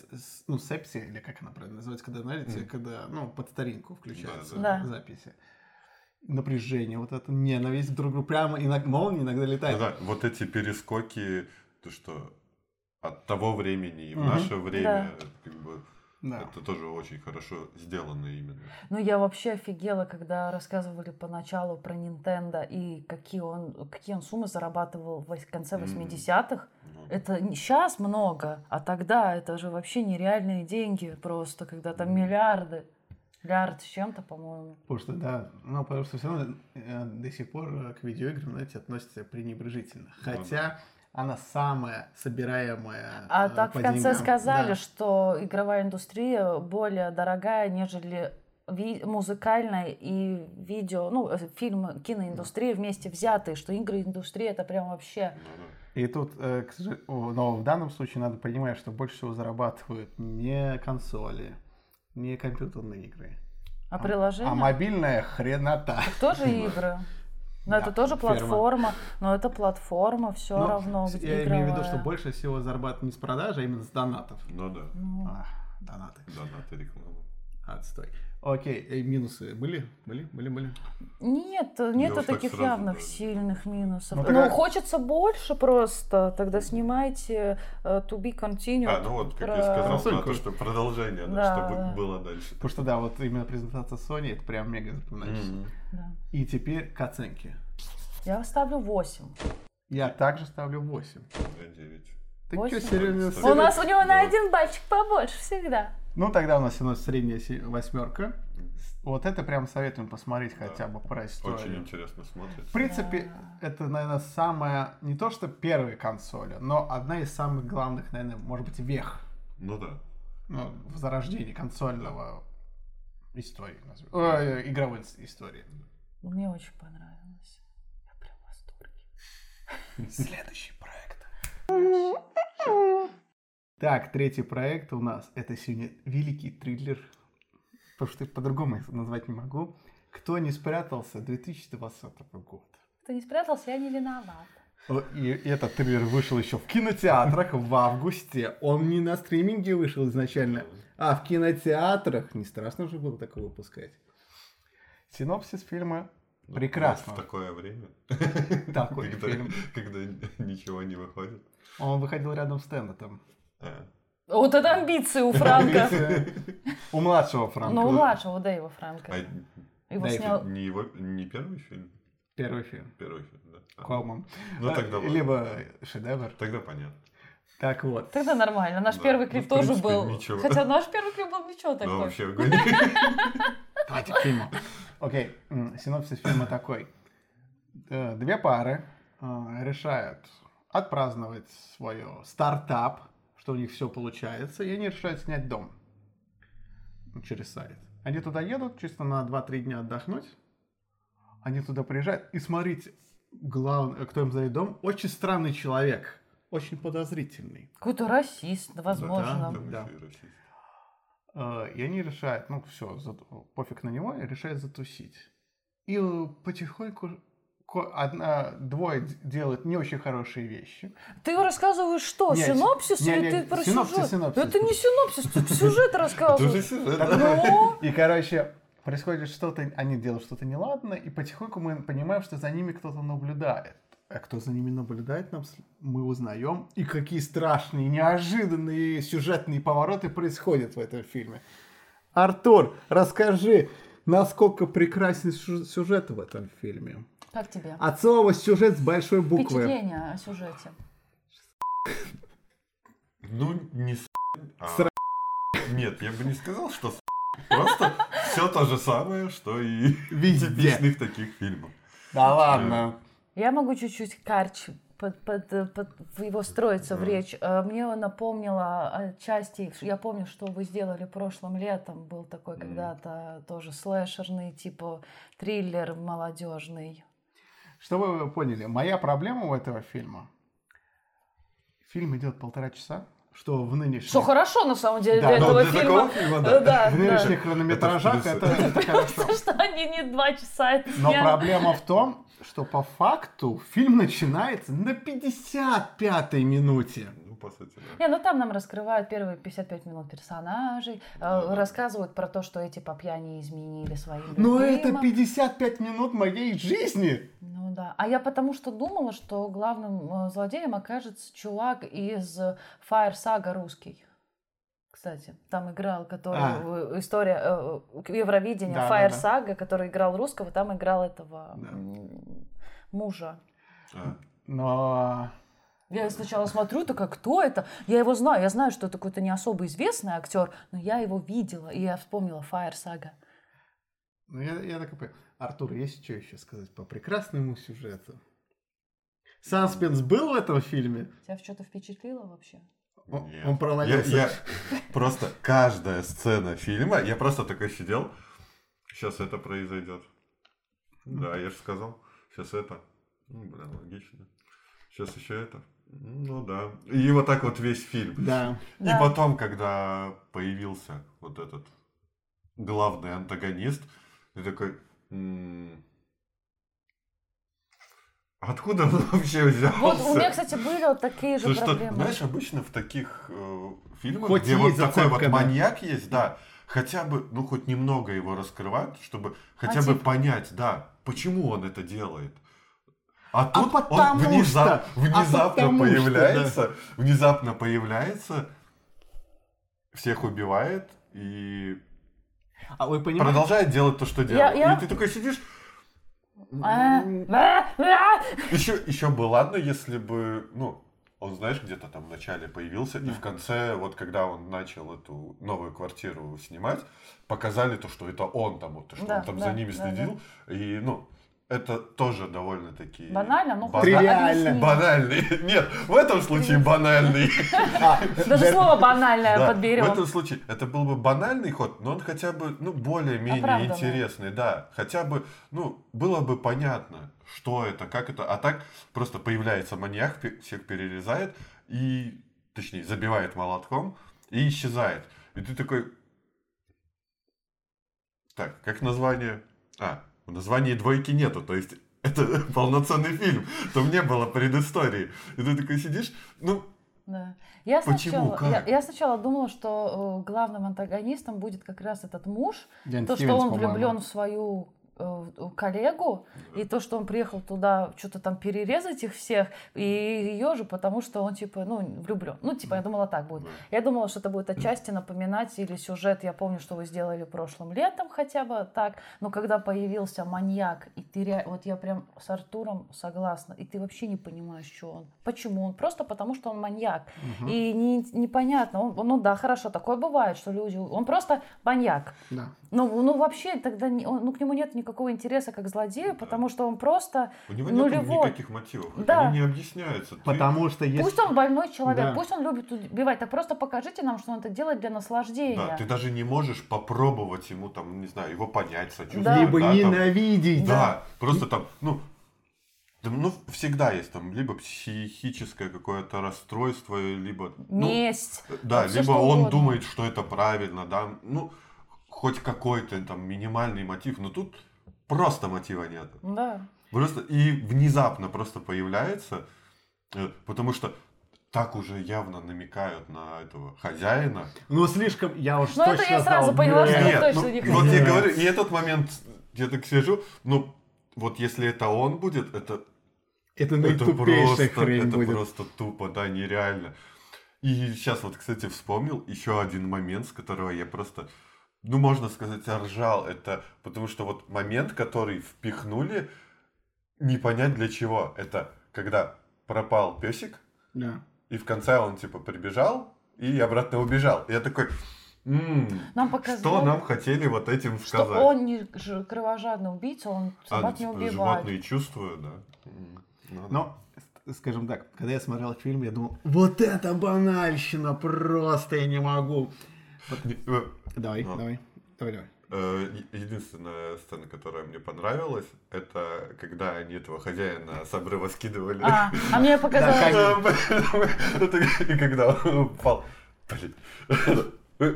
ну, сепсия, или как она правильно называется, когда, знаете, Мгм. когда, ну, под старинку включаются Да, да. записи. Напряжение, вот это ненависть друг к другу, прямо иногда, молния иногда летает. Да, вот эти перескоки, то что от того времени и в Мгм. наше время, как бы, Да. это тоже очень хорошо сделано именно. Ну, я вообще офигела, когда рассказывали поначалу про Nintendo и какие он, какие он суммы зарабатывал в конце Мгм. 80-х. Ну, Это сейчас много, а тогда это же вообще нереальные деньги просто, когда там миллиарды. Миллиард с чем-то, по-моему. Потому что, да, ну, потому что все равно э, до сих пор э, к видеоиграм, знаете, относятся пренебрежительно. Ну Хотя она самая собираемая А э, так в конце деньгам. сказали, Да. что игровая индустрия более дорогая, нежели ви- музыкальная и видео, ну, э, фильм, киноиндустрия вместе взятые, что игры индустрия это прям вообще... ну да. И тут, но в данном случае надо понимать, что больше всего зарабатывают не консоли, не компьютерные игры, А приложение? а мобильная хренота. Тоже игры. Но Да, это тоже ферма. платформа, но это платформа, все Но равно. с- где я имею в виду, игровая. что больше всего зарабатывают не с продажи, а именно с донатов. Ну да, Ну, Ах, донаты. донаты рекламы. Отстой. Окей, э, минусы были? Были? Были? Были? Нет, нету уж так таких сразу, явных да. сильных минусов. Ну, Ну, тогда- хочется больше просто. Тогда снимайте э, To Be Continued. А, ну вот, как про- я сказал, про то, что продолжение, да, Да, чтобы да. было дальше. Потому что да, вот именно презентация Sony, это прям мега запоминающаяся. Мгм. Да. И теперь к оценке. Я ставлю 8. Я также ставлю 8. Я девять. Ты Восемь? что, серьезно? У нас у него на Да. один бальчик побольше всегда. Ну, тогда у нас все равно средняя восьмерка. Вот это прям советуем посмотреть Да. хотя бы про Очень историю. интересно смотрится. В принципе, это, наверное, самая, не то что первая консоль, но одна из самых главных, наверное, может быть, вех Ну да. ну, в зарождении консольного истории, назовем. Ой, игровой ис- истории. Мне очень понравилось. Я прям в восторге. Следующий проект. Так, третий проект у нас это сегодня великий триллер, потому что по-другому их назвать не могу. Кто не спрятался 2020 год. Кто не спрятался, я не виноват. И этот трейлер вышел еще в кинотеатрах в августе. Он не на стриминге вышел изначально, а в кинотеатрах. Не страшно же было такое выпускать. Синопсис фильма Ну, прекрасно. В такое время. Такой когда, фильм. когда ничего не выходит. Он выходил рядом с Теннетом. А. Вот это амбиции у Франка. У младшего Франка. Ну, у младшего Дэйва Франка. А Его снял... не его, не первый фильм? Первый фильм. Первый фильм, да. А, Колман. Ну тогда. Либо шедевр. Тогда понятно. Так вот. Тогда нормально. Наш Да, первый ну, клип тоже был. ничего. Хотя наш первый клип был ничего Ну, такой. вообще огонь. Давайте к фильму. Окей, синопсис фильма такой. Э, Две пары э, решают отпраздновать свой стартап, что у них все получается, и они решают снять дом ну, через сайт. Они туда едут чисто на 2-3 дня отдохнуть. Они туда приезжают, и смотрите, главный, кто им сдает дом, очень странный человек, очень подозрительный. Какой-то расист, возможно. Да. еще и расист. Э, И они решают, ну все, пофиг на него, и решают затусить. И э, потихоньку одна, двое делают не очень хорошие вещи. Ты рассказываешь что? Не, синопсис не, или не, ты про синопсис, сюжет? синопсис. Это не синопсис, ты сюжет рассказываешь. Ну, И, короче, происходит что-то, они делают что-то неладное, и потихоньку мы понимаем, что за ними кто-то наблюдает. А кто за ними наблюдает, нам мы узнаем. И какие страшные, неожиданные сюжетные повороты происходят в этом фильме. Артур, расскажи, насколько прекрасен сю- сюжет в этом фильме. Как тебе? От слова сюжет с большой буквы. Впечатление о сюжете. Ну, не с... а- Сра- Нет, я бы не сказал, что с... Просто все то же самое, что и в Везде. типичных таких фильмах. Да ладно. Я могу чуть-чуть карч под, под- э, под- в его строиться в Да. речь. Э, Мне напомнило отчасти, я помню, что вы сделали прошлым летом, был такой Мгм. когда-то тоже слэшерный, типа триллер молодежный. Чтобы вы поняли, моя проблема у этого фильма. Фильм идет полтора часа, что в нынешних, Что хорошо на самом деле Да, для этого для фильма. фильма, да. да, в да. нынешних хронометражах Это это, это хорошо. Что они не два часа это Но проблема в том, что по факту фильм начинается на 55-й минуте. По сути, да. Не, ну там нам раскрывают первые 55 минут персонажей, э, да. рассказывают про то, что эти по пьяни изменили своим Но это любимым. 55 минут моей жизни. Ну да. А я потому что думала, что главным э, злодеем окажется чувак из Fire Saga русский. Кстати, там играл, который А. э, история э, э, Евровидения Да, Fire да, Saga, который играл русского, там играл этого Да. мужа. А, Но Я сначала смотрю, такая, кто это? Я его знаю, я знаю, что это какой-то не особо известный актер, но я его видела, и я вспомнила Fire Saga. ну, я, я так и понял. Артур, есть что еще сказать по прекрасному сюжету? Саспенс был в этом фильме? Тебя что-то впечатлило вообще? Он, Нет. он Я, провалился. я просто каждая сцена фильма, я просто такой сидел, сейчас это произойдет. Да, я же сказал, сейчас это. Ну, блин, логично. Сейчас еще это. Ну да. И вот так вот весь фильм. Да. И Да. потом, когда появился вот этот главный антагонист, ты такой... «М, Откуда он вообще взялся? Вот у меня, кстати, были вот такие же Потому что, проблемы. знаешь, обычно в таких э, фильмах, Хоть где вот такой вот да. маньяк есть, да, хотя бы, ну, хоть немного его раскрывать, чтобы хотя бы Мотив. понять, да, почему он это делает. А тут он потому внезап- что- а внезапно потому что, появляется, внезапно появляется, всех убивает и А вы понимаете? продолжает делать то, что делает. я- И ты такой сидишь, А, а, а. Еще, еще бы ладно, если бы, ну, он, знаешь, где-то там в начале появился, и в конце, вот когда он начал эту новую квартиру снимать, показали то, что это он там, вот, то, что Да, он там да, за ними да, следил, и, ну, это тоже довольно-таки... Банально, но хоть Тривиально. Банальный. Нет, в этом случае банальный. А, Даже да, слово банальное Да, в подберем. этом случае это был бы банальный ход, но он хотя бы, ну, более-менее интересный, да. Хотя бы, ну, было бы понятно, что это, как это. А так просто появляется маньяк, всех перерезает и, точнее, забивает молотком и исчезает. И ты такой... Так, как название? А, в названии двойки нету, то есть это полноценный фильм. Там не было предыстории. И ты такой сидишь, ну, Да. Я Почему? сначала, я, Как? я сначала думала, что э, главным антагонистом будет как раз этот муж, Диана то, что Стивенс, он по-моему. влюблен в свою э, коллегу, и то, что он приехал туда что-то там перерезать их всех, и ее же, потому что он типа, ну, влюблен. Ну, типа, я думала, так будет. Я думала, что это будет отчасти напоминать или сюжет. Я помню, что вы сделали прошлым летом хотя бы так. Но когда появился маньяк, и ты ре- вот я прям с Артуром согласна, и ты вообще не понимаешь, что он. Почему он? Просто потому, что он маньяк. И не- непонятно. Он, ну да, хорошо, такое бывает, что люди... Он просто маньяк. Да. Ну, ну вообще тогда не- он- ну, к нему нет никакого интереса как злодею, потому что он просто у него нет нулевой. никаких мотивов. Да. Они не объясняются. Ты- Потому что если... Пусть он больной человек, Да. пусть он любит убивать, так просто покажите нам, что он это делает для наслаждения. Да, ты даже не можешь попробовать ему там, не знаю, его понять, сочувствовать. Да. Либо да, там. ненавидеть. Да, просто там, ну, да, ну, всегда есть там либо психическое какое-то расстройство, либо... ну, Месть. да, всё либо он угодно. думает, что это правильно, да, ну, хоть какой-то там минимальный мотив, но тут просто мотива нет. Да. Просто и внезапно просто появляется, э, потому что так уже явно намекают на этого хозяина. Ну, слишком, я уж Ну, это точно я сразу знал, поняла, что «Нет». это точно ну, не вот я хозяин. говорю, и этот момент, я так сижу, ну, вот если это он будет, это, Это это наитупейшая просто, хрень это будет. просто тупо, да, нереально. И сейчас вот, кстати, вспомнил еще один момент, с которого я просто, ну, можно сказать, ржал. Это потому что вот момент, который впихнули, не понять для чего. Это когда пропал песик, Да. и в конце он типа прибежал и обратно убежал. И я такой, «М, Нам что нам хотели вот этим что сказать? он не кровожадный убийца, он А, собак не типа, убивает. животные чувствуют, да. М, ну да. Но, скажем так, когда я смотрел фильм, я думал, вот это банальщина, просто я не могу. Э, Давай, Ну. давай, давай, давай. э, е- Единственная сцена, которая мне понравилась, это когда они этого хозяина с обрыва скидывали. А, а мне показалось, И когда он упал. Блин. Э,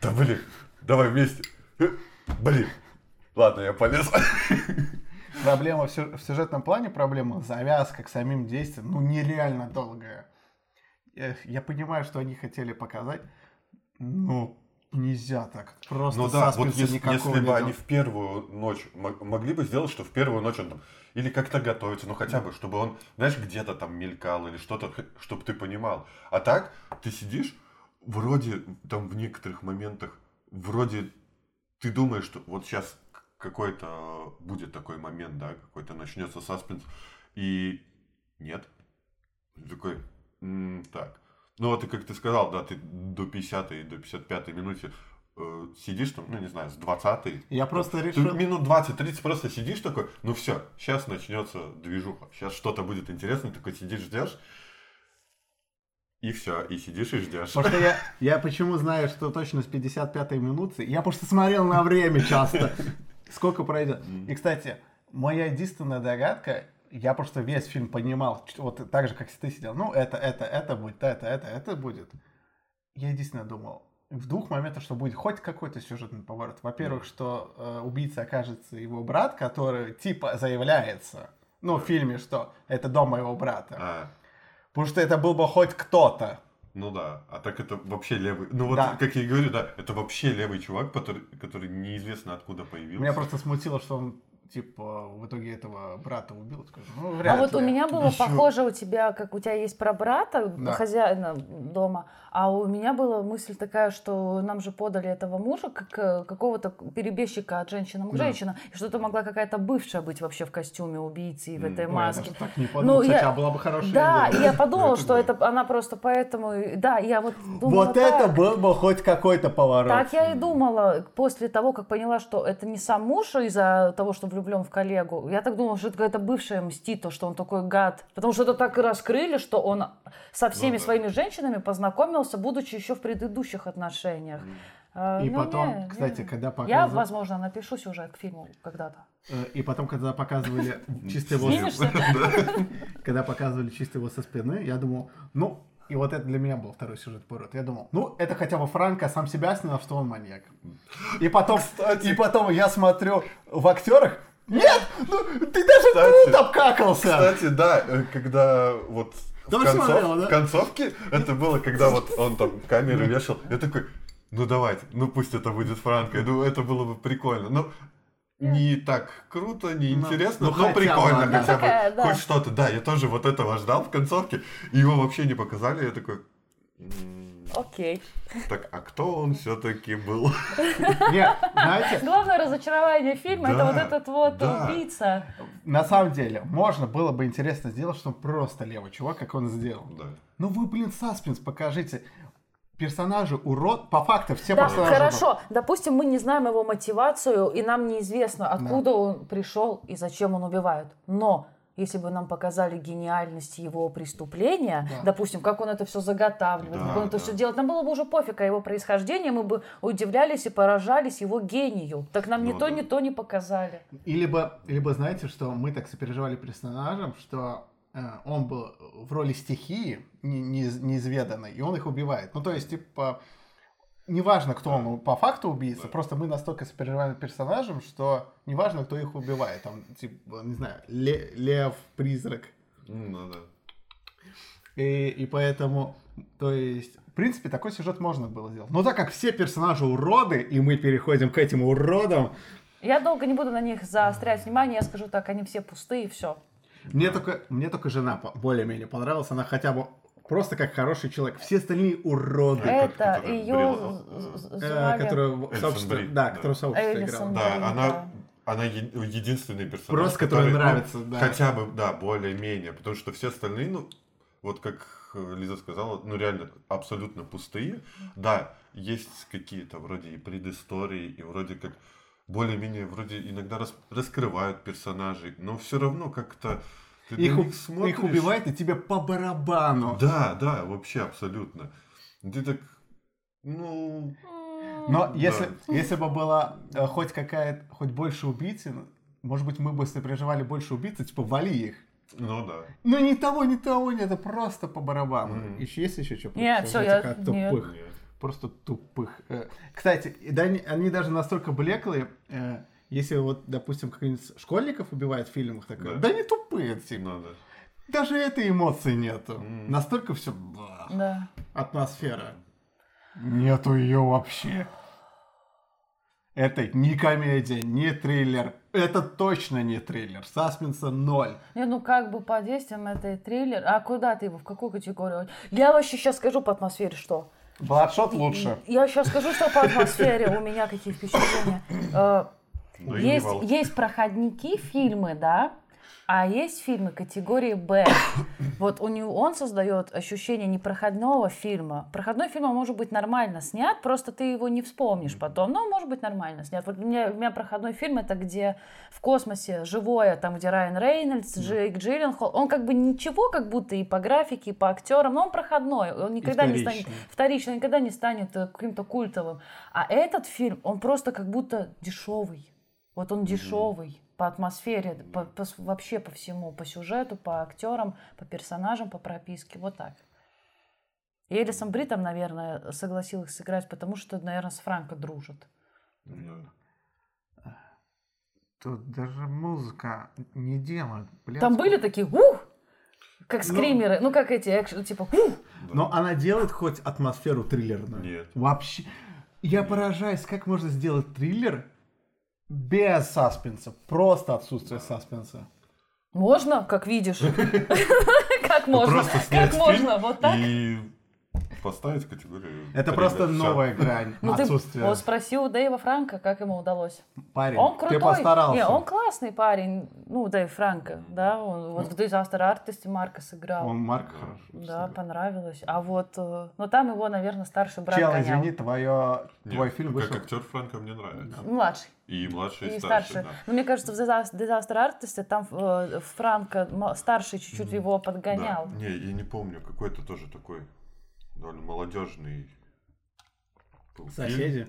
Да блин, давай вместе. Э, Блин. Ладно, я полез. Проблема в сю- в сюжетном плане, проблема завязка к самим действиям, ну, нереально долгая. Я понимаю, что они хотели показать, но нельзя так. Просто Ну да, вот если, если бы они в первую ночь мо- могли бы сделать, что в первую ночь он там или как-то готовится, ну хотя бы, чтобы он, знаешь, где-то там мелькал или что-то, чтобы ты понимал. А так ты сидишь, вроде там в некоторых моментах, вроде ты думаешь, что вот сейчас какой-то будет такой момент, да, какой-то начнется саспенс, и нет. Ты такой, «М, так. Ну вот как ты сказал, да, ты до 50 и до 55 минуте э, сидишь там, ну не знаю, с 20 Я просто ты решил... минут 20-30 просто сидишь такой, ну все, сейчас начнется движуха, сейчас что-то будет интересно, такой сидишь, ждешь, и все, и сидишь и ждешь. Потому что я, я почему знаю, что точно с 55-й минуты, я просто смотрел на время часто, сколько пройдет. И, кстати, моя единственная догадка, я просто весь фильм понимал, вот так же, как ты сидел, ну, это, это, это будет, это, это, это будет. Я единственное думал, в двух моментах, что будет хоть какой-то сюжетный поворот. Во-первых, что э, убийца окажется его брат, который типа заявляется, ну, в фильме, что это дом моего брата. А, Потому что это был бы хоть кто-то. ну да, а так это вообще левый, ну вот, Да. как я и говорю, да, это вообще левый чувак, который, который неизвестно откуда появился. Меня просто смутило, что он, типа, в итоге этого брата убил. Скажем, Ну, А вряд вот у меня было Ещё- похоже у тебя, как у тебя есть про брата, Да. хозяина дома, а у меня была мысль такая, что нам же подали этого мужа как э, какого-то перебежчика от женщины к Да. женщине, и что это могла какая-то бывшая быть вообще в костюме убийцы и в этой Ой, я маске. даже так не подумал. Ну, Кстати, я- а была бы хорошая Да, идея. я подумала, что это она просто поэтому... Да, я вот думала Вот это был бы хоть какой-то поворот. Так я и думала, после того, как поняла, что это не сам муж из-за того, что влюблен в коллегу. Я так думала, что это какая-то бывшая мстит, то, что он такой гад. Потому что это так и раскрыли, что он со всеми Ну да. своими женщинами познакомился, будучи еще в предыдущих отношениях. А, И ну, потом, не, кстати, не. когда Я, показывали... возможно, напишу сюжет к фильму когда-то. э, И потом, когда показывали его... Снимешься? Когда показывали чисто его со спины, я думал, ну, и вот это для меня был второй сюжет поворот. Я думал, ну, это хотя бы Франко сам себя снял, что он маньяк. И потом, Кстати. и потом я смотрю в актерах, Нет! Ну, ты даже Кстати, тут обкакался! Кстати, да, э, когда вот в, Да вы концов- смотрела, да? в концовке, это было, когда вот он там камеру вешал, я такой, ну давайте, ну пусть это будет Франко, ну это было бы прикольно. Ну, не так круто, не Ну, интересно, ну, но хотя бы, прикольно да. хотя бы. Такая, да. Хоть что-то. Да, я тоже вот этого ждал в концовке, и его вообще не показали, я такой... «М, Окей. Так, а кто он все-таки был? Нет, знаете, Главное разочарование фильма это Да, вот этот вот да. убийца. на самом деле, можно было бы интересно сделать, что он просто левый чувак, как он сделал. Да. Ну вы, блин, саспенс покажите. Персонажи урод, по факту все Да, персонажи урод. хорошо. Допустим, мы не знаем его мотивацию, и нам неизвестно, откуда он пришел и зачем он убивает. Но если бы нам показали гениальность его преступления, Да. допустим, как он это все заготавливает, Да, как он это да. все делает, нам было бы уже пофиг о его происхождении, мы бы удивлялись и поражались его гению. Так нам ни Ну то, да. ни то не показали. Либо, либо знаете, что мы так сопереживали персонажам, что э, он был в роли стихии не- не- неизведанной, и он их убивает. Ну, то есть, типа, неважно, кто он по факту убийца, Да. просто мы настолько сопереживаем персонажам, что неважно, кто их убивает. Там, типа, не знаю, ле- лев, призрак. Ну да. И, и поэтому, то есть, в принципе, такой сюжет можно было сделать. Но так как все персонажи уроды, и мы переходим к этим уродам, Я долго не буду на них заострять внимание, я скажу так, они все пустые, и все. Мне только, мне только жена более-менее понравилась. Она хотя бы просто как хороший человек. Все остальные уроды. Э, Это которая ее э, Элисон сообществе, Бри, да, да. которые в сообществе Элисон играл. Да, она, она е- единственный персонаж, Просто который ну, нравится, да. Хотя бы, да, более-менее, потому что все остальные, ну, вот как э, Лиза сказала, ну реально абсолютно пустые. Да, есть какие-то вроде и предыстории, и вроде как более-менее вроде иногда рас- раскрывают персонажей, но все равно как-то ты Их, их убивает, и тебе по барабану. Да, да, вообще абсолютно. Ты так, ну, Но Да. если, если бы было э, хоть какая-то, хоть больше убийцы, ну, может быть, мы бы сопереживали больше убийцы, типа, вали их. ну да. Ну, ни того, ни того нет, это просто по барабану. Мгм. Еще есть еще что? Нет, всё, я- тупых. Нет. Просто тупых. Э, Кстати, они, даже настолько блеклые, э, если вот, допустим, как-нибудь школьников убивают в фильмах, такое, да, Да. они тупые, типа. Ну да. Даже этой эмоции нету. М. Настолько все Да. атмосфера. Нету ее вообще. Это не комедия, не триллер. Это точно не триллер. Саспенса ноль. Не, ну как бы по действиям это и триллер. А куда ты его, в какую категорию? Я вообще сейчас скажу по атмосфере, что. Бладшот лучше. Я сейчас скажу, что по атмосфере у меня какие впечатления. Э, Ну Есть, есть проходники фильмы, да, а есть фильмы категории Б. Вот у него, он создает ощущение непроходного фильма. Проходной фильм может быть нормально снят, просто ты его не вспомнишь потом, но он может быть нормально снят. Вот у меня, у меня проходной фильм это где в космосе живое, там где Райан Рейнольдс, Джейк Джилленхол, он как бы ничего, как будто и по графике, и по актерам, но он проходной, он никогда не станет вторично, никогда не станет э, каким-то культовым. А этот фильм, он просто как будто дешевый. Вот он дешевый по атмосфере, по- по вообще по всему, по сюжету, по актерам, по персонажам, по прописке, вот так. И Элисон Бри там, наверное, согласилась сыграть, потому что, наверное, с Франко дружит. Да. Тут даже музыка не делает. блядь. Там были такие, ух, как Ну. скримеры, ну как эти, экшн, типа, ух. Но она делает хоть атмосферу триллерную? Нет. Вообще. Я поражаюсь, как можно сделать триллер без саспенса. Просто отсутствие саспенса. Можно, как видишь. Как Ну, можно, как можно, вот так. Поставить категорию. Это просто новая грань. Ну ты отсутствие. вот спроси у Дэйва Франка, как ему удалось. Парень, Он ты крутой. постарался. Не, он классный парень. Ну, Дэйв Франко, да. Он вот в Disaster Artist Марка сыграл. Он Марк Да. хорошо. Да, сыграл. понравилось. А вот, э, ну там его, наверное, старший брат Чел, извини, твое, Нет, твой фильм вышел. Как актер Франко мне нравится. Младший И младший, и и старший, старший. да. Но мне кажется, в Disaster Artist там э, Франко м- старший чуть-чуть его подгонял. Да. Не, я не помню, какой-то тоже такой довольно молодежный был фильм. Соседи.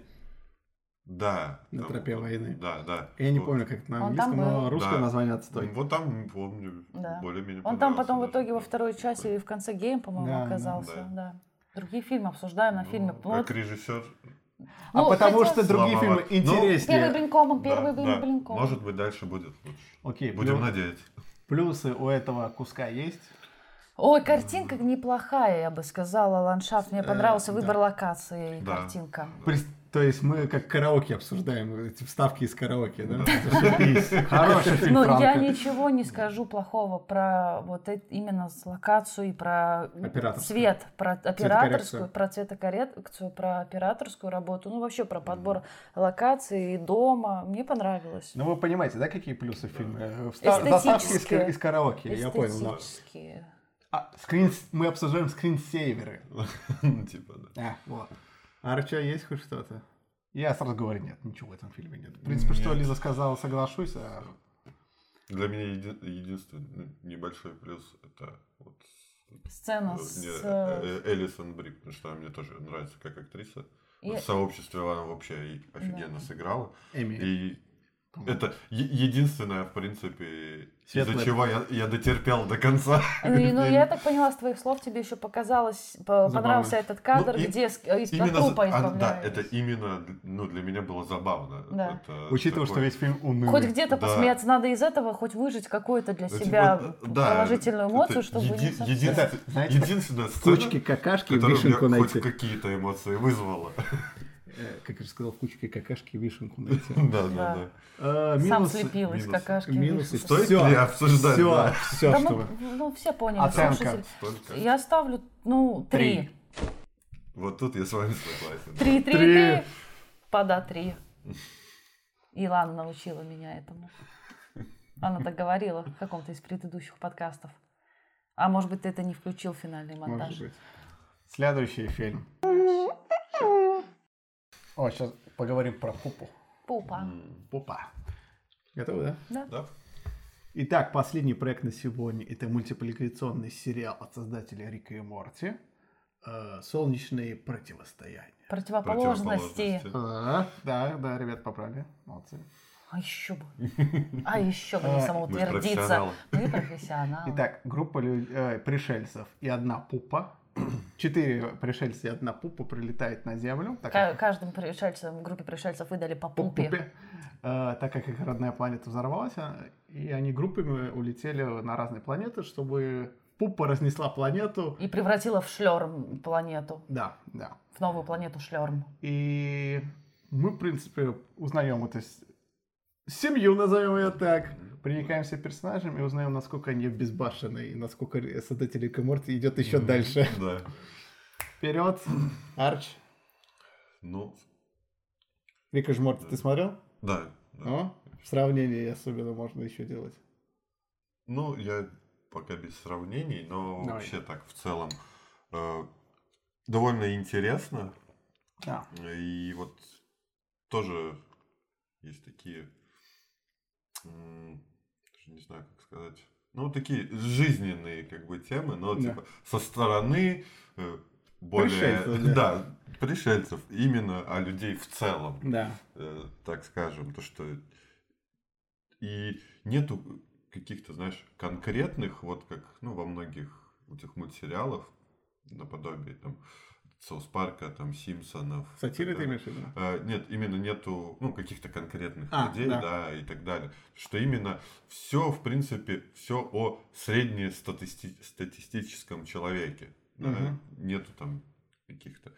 Да. На там тропе вот- войны. Да, да. Я не Вот. помню, как это на английском, но был. русское Да. название отстой. Вот там, помню, Да. более-менее Он там потом в даже. итоге во второй части или в конце гейм, по-моему, Да, да, оказался. да. Да. Другие фильмы обсуждаем на Ну, фильме. Ну, Как режиссер А Ну, потому хотя- что другие фильмы Слабовато. Ну, интереснее. Первый блинкомом, Да, первый да. блинкомом. Может быть, дальше будет лучше. Окей, Будем плю- надеяться. плюсы у этого куска есть? Ой, картинка неплохая, я бы сказала, ландшафт. Мне Э, понравился да. выбор локации и Да. картинка. То есть мы как караоке обсуждаем эти вставки из караоке, да? Хороший фильм Ну, я ничего не скажу плохого про вот именно с локацию и про цвет, про операторскую, про цветокоррекцию, про операторскую работу, ну вообще про подбор локаций и дома. Мне понравилось. Ну, вы понимаете, да, какие плюсы фильма? Э, вста- Заставки из, ка- из караоке, я понял. да. Эстетические. А, скрин... Мы обсуждаем скринсейверы. Ну, Типа, да. А, вот. А Арча есть хоть что-то? Я сразу говорю, нет, ничего в этом фильме нет. В принципе, что Нет. Лиза сказала, соглашусь. а Для меня еди- единственный ну, небольшой плюс это вот Сцена э, с... не, э, э, Элисон Брик, потому что она мне тоже нравится как актриса. и- Вот в сообществе она вообще офигенно Да. сыграла. Эми. И. это единственное, в принципе, Светлое. из-за чего я, я дотерпел до конца. И, Ну, я так поняла, с твоих слов тебе еще показалось, по- понравился этот кадр, Ну, и- где из Именно трупа а, да, это именно ну, для меня было забавно. Да. Это Учитывая, что такой- весь фильм унылый. Хоть где-то Да. посмеяться, надо из этого хоть выжить какую-то для Это себя да, положительную эмоцию, чтобы еди- не совсем... единственная сцена, кучки какашки, которая у меня вишенку хоть найти. какие-то эмоции вызвала. Э, Как я же сказал, в кучке какашки вишенку найти. Да, да, Да. Э, Сам слепил из какашки. Минусы. Стоит ли обсуждать? Все, все, что вы. ну, все поняли, Оценка. Я ставлю, ну, три. Вот тут я с вами согласен. Три, три, Три. три. Пода три. Илана научила меня этому. Она так говорила в каком-то из предыдущих подкастов. А может быть, ты это не включил в финальный монтаж? Может быть. Следующий фильм. О, сейчас поговорим про пупу. Пупа. Пупа. Готовы, да? Да? Итак, последний проект на сегодня – это мультипликационный сериал от создателя Рика и Морти э, «Солнечные противостояния». Противоположности. Противоположности. А, да, да, ребят, поправили. Молодцы. А еще бы. А еще бы не А, самоутвердиться. Мы профессионалы. Итак, группа лю- э, пришельцев и одна пупа. Четыре пришельца и одна пупа прилетает на Землю. так Ка- как- Каждым пришельцам, группе пришельцев выдали по по пупе. пупе, э, так как их родная планета взорвалась, и они группами улетели на разные планеты, чтобы пупа разнесла планету. И превратила в шлерм планету. Да, да. В новую планету шлерм. И мы, в принципе, узнаем эту семью, назовем ее так, проникаемся персонажем и узнаем, насколько они безбашенные, и насколько создатель Морти идет еще дальше. Да. Вперед, Арч. Ну, Рика и Морти ты смотрел? да. да. О, сравнение особенно можно еще делать. Ну, я пока без сравнений, но Давай. вообще так в целом э, довольно интересно. Да. И вот тоже есть такие, не знаю, как сказать, ну, такие жизненные как бы темы, но Да. типа со стороны э, более... Пришельцев, да. да, пришельцев, именно о людей в целом Да. э, так скажем, то что и нету каких-то, знаешь, конкретных, вот как, ну, во многих этих мультсериалов, наподобие там Соус Парка, там Симпсонов. Сатиры ты да. имеешь в виду? Э, Нет, именно нету, ну, каких-то конкретных А, людей, да. да. и так далее. Что именно все, в принципе, все о среднестатистическом человеке. да. Мгм. Нету там каких-то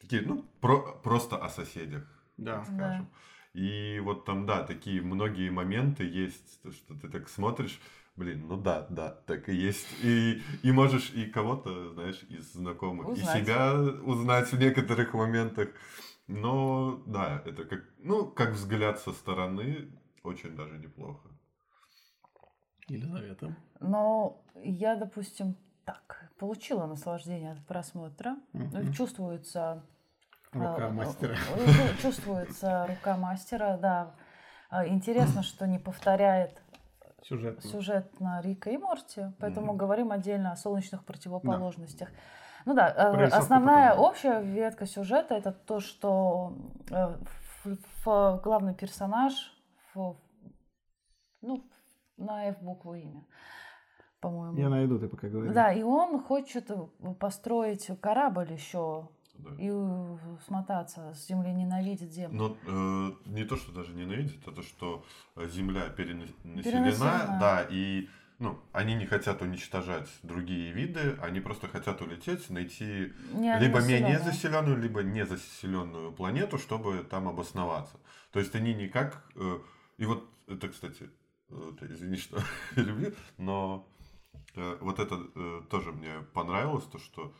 такие, ну, про- просто о соседях, Да. так скажем. И вот там, да, такие многие моменты есть, то, что ты так смотришь, блин, ну да, да, так и есть. И, и можешь и кого-то, знаешь, из знакомых, Узнать. и себя узнать в некоторых моментах. Но, да, это как, ну, как взгляд со стороны, очень даже неплохо. Елизавета. Но я, допустим, так, получила наслаждение от просмотра. Мгм. Чувствуется... Рука э, мастера. Чувствуется рука мастера, да. А, Интересно, что не повторяет Сюжет. сюжет на Рика и Морти, поэтому Мгм. говорим отдельно о солнечных противоположностях. Ну да, э, Прорисовку основная потом. общая ветка сюжета это то, что э, главный персонаж в- ну, на F букву имя, по-моему. Я найду, ты пока говоришь. Да, и он хочет э, построить корабль еще да. и э, смотаться с земли, ненавидит землю. Но э, не то, что даже ненавидит, а то, что э, Земля перенаселена, Перенаселена. да, и ну, они не хотят уничтожать другие виды, они просто хотят улететь, найти Не либо менее заселенную, либо незаселенную планету, чтобы там обосноваться. То есть они никак... э, и вот это, кстати, э, ты извини, что люблю, но э, вот это э, тоже мне понравилось, то, что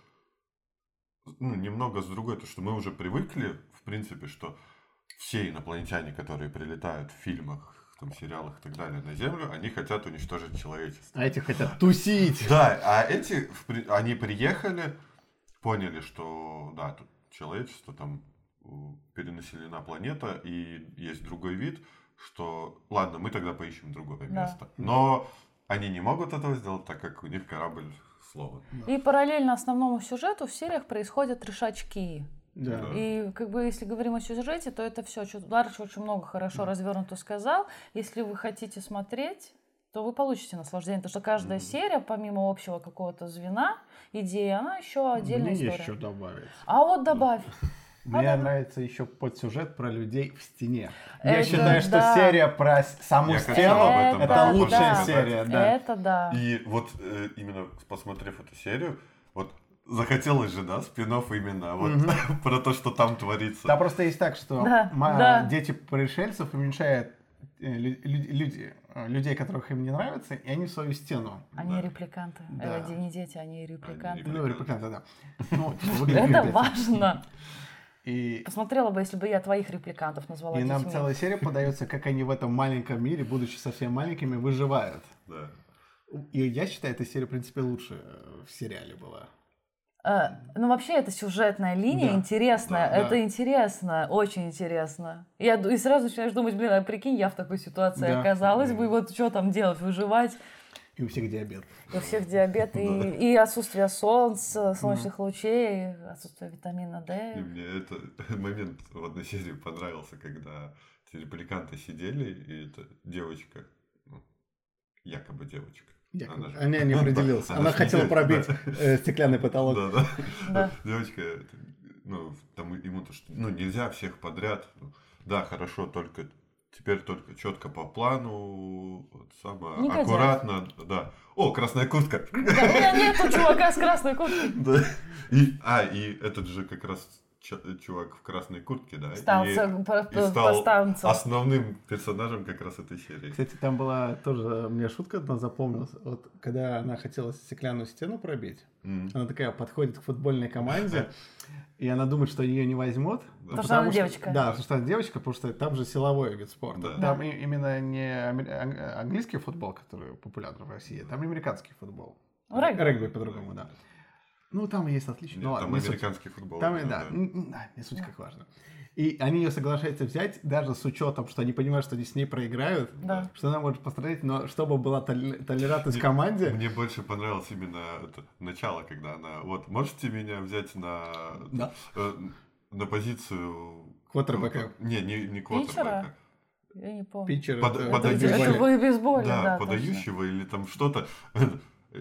ну, немного с другой, то, что мы уже привыкли, в принципе, что все инопланетяне, которые прилетают в фильмах, там, сериалах и так далее на Землю, они хотят уничтожить человечество. А эти хотят тусить. Да, а эти, в при- они приехали, поняли, что, да, тут человечество, там перенаселена планета, и есть другой вид, что, ладно, мы тогда поищем другое Да. место. Но они не могут этого сделать, так как у них корабль сломан. И параллельно основному сюжету в сериях происходят трешачки. Да. Да. И как бы если говорим о сюжете, то это все. Ларч очень много хорошо развернуто сказал. Если вы хотите смотреть, то вы получите наслаждение. Потому что каждая Мгм. серия, помимо общего какого-то звена, идеи, она еще отдельная Мне история. есть что добавить. А вот добавь. Мне да. нравится еще подсюжет про людей в стене. Я Это считаю, что да. серия про саму Я стену об этом, это да, лучшая сказать. серия, да. Это да. И вот э, именно посмотрев эту серию, вот захотелось же, да, спин именно вот про то, что там творится. Там просто есть так, что Да, ма- да. дети пришельцев уменьшают э, лю- лю- люди, э, людей, которых им не нравится, и они в свою стену. Они Да. репликанты. Да. Э, не дети, они репликанты. Они Ну, репликанты, да. Ну, Это важно. И, Посмотрела бы, если бы я твоих репликантов назвала и нам целая серия подается, как они в этом маленьком мире, будучи совсем маленькими, выживают. Да. И я считаю, эта серия, в принципе, лучше э, в сериале была. Э, ну, вообще, это сюжетная линия Да. интересная. Да, это да. интересно, очень интересно. Я, и сразу начинаешь думать, блин, а прикинь, я в такой ситуации Да. оказалась бы, и вот что там делать, выживать. И у всех диабет. И у всех диабет, и, и отсутствие солнца, солнечных лучей, и отсутствие витамина И D. мне этот момент в одной серии понравился, когда эти репликанты сидели, и эта девочка, ну, якобы девочка. Якобы. Она же- А, не, определился. Она не хотела пробить да. э, стеклянный потолок. Да, да. Да. Девочка, это, ну, там ему то, что, ну, нельзя всех подряд. Ну, Да, хорошо, только теперь только четко по плану, вот, самое Негодяй. аккуратно, да. О, красная куртка. Да, у меня нету чувака с красной курткой. Да. И, а, и этот же как раз чувак в красной куртке, да. Стал и- по- и по- стал постанцу. основным персонажем как раз этой серии. Кстати, там была тоже, мне шутка одна запомнилась. Вот когда она хотела стеклянную стену пробить, М, она такая подходит к футбольной команде, и она думает, что ее не возьмут. Да. Потому что она девочка. Да, потому что она девочка, потому что там же силовой вид спорта. Да. Там именно не ан- английский футбол, который популярен в России, там американский футбол. Регби. Регби по-другому, да. Ну, там есть отличие. Нет, Ну, ладно, там не суть. американский футбол. Там, да, и да, да. не суть как важно. И они ее соглашаются взять, даже с учетом, что они понимают, что они с ней проиграют, Да. что она может пострадать, но чтобы была толерантность в Мне- команде, Мне больше понравилось именно это начало, когда она, вот, можете меня взять на, Да. э, на позицию... Квотербека. ну, Не, не, не квотербека. Я не помню. питчер, Под- это- подающий. это Это бейсболе. Да, да. точно. подающего или там что-то.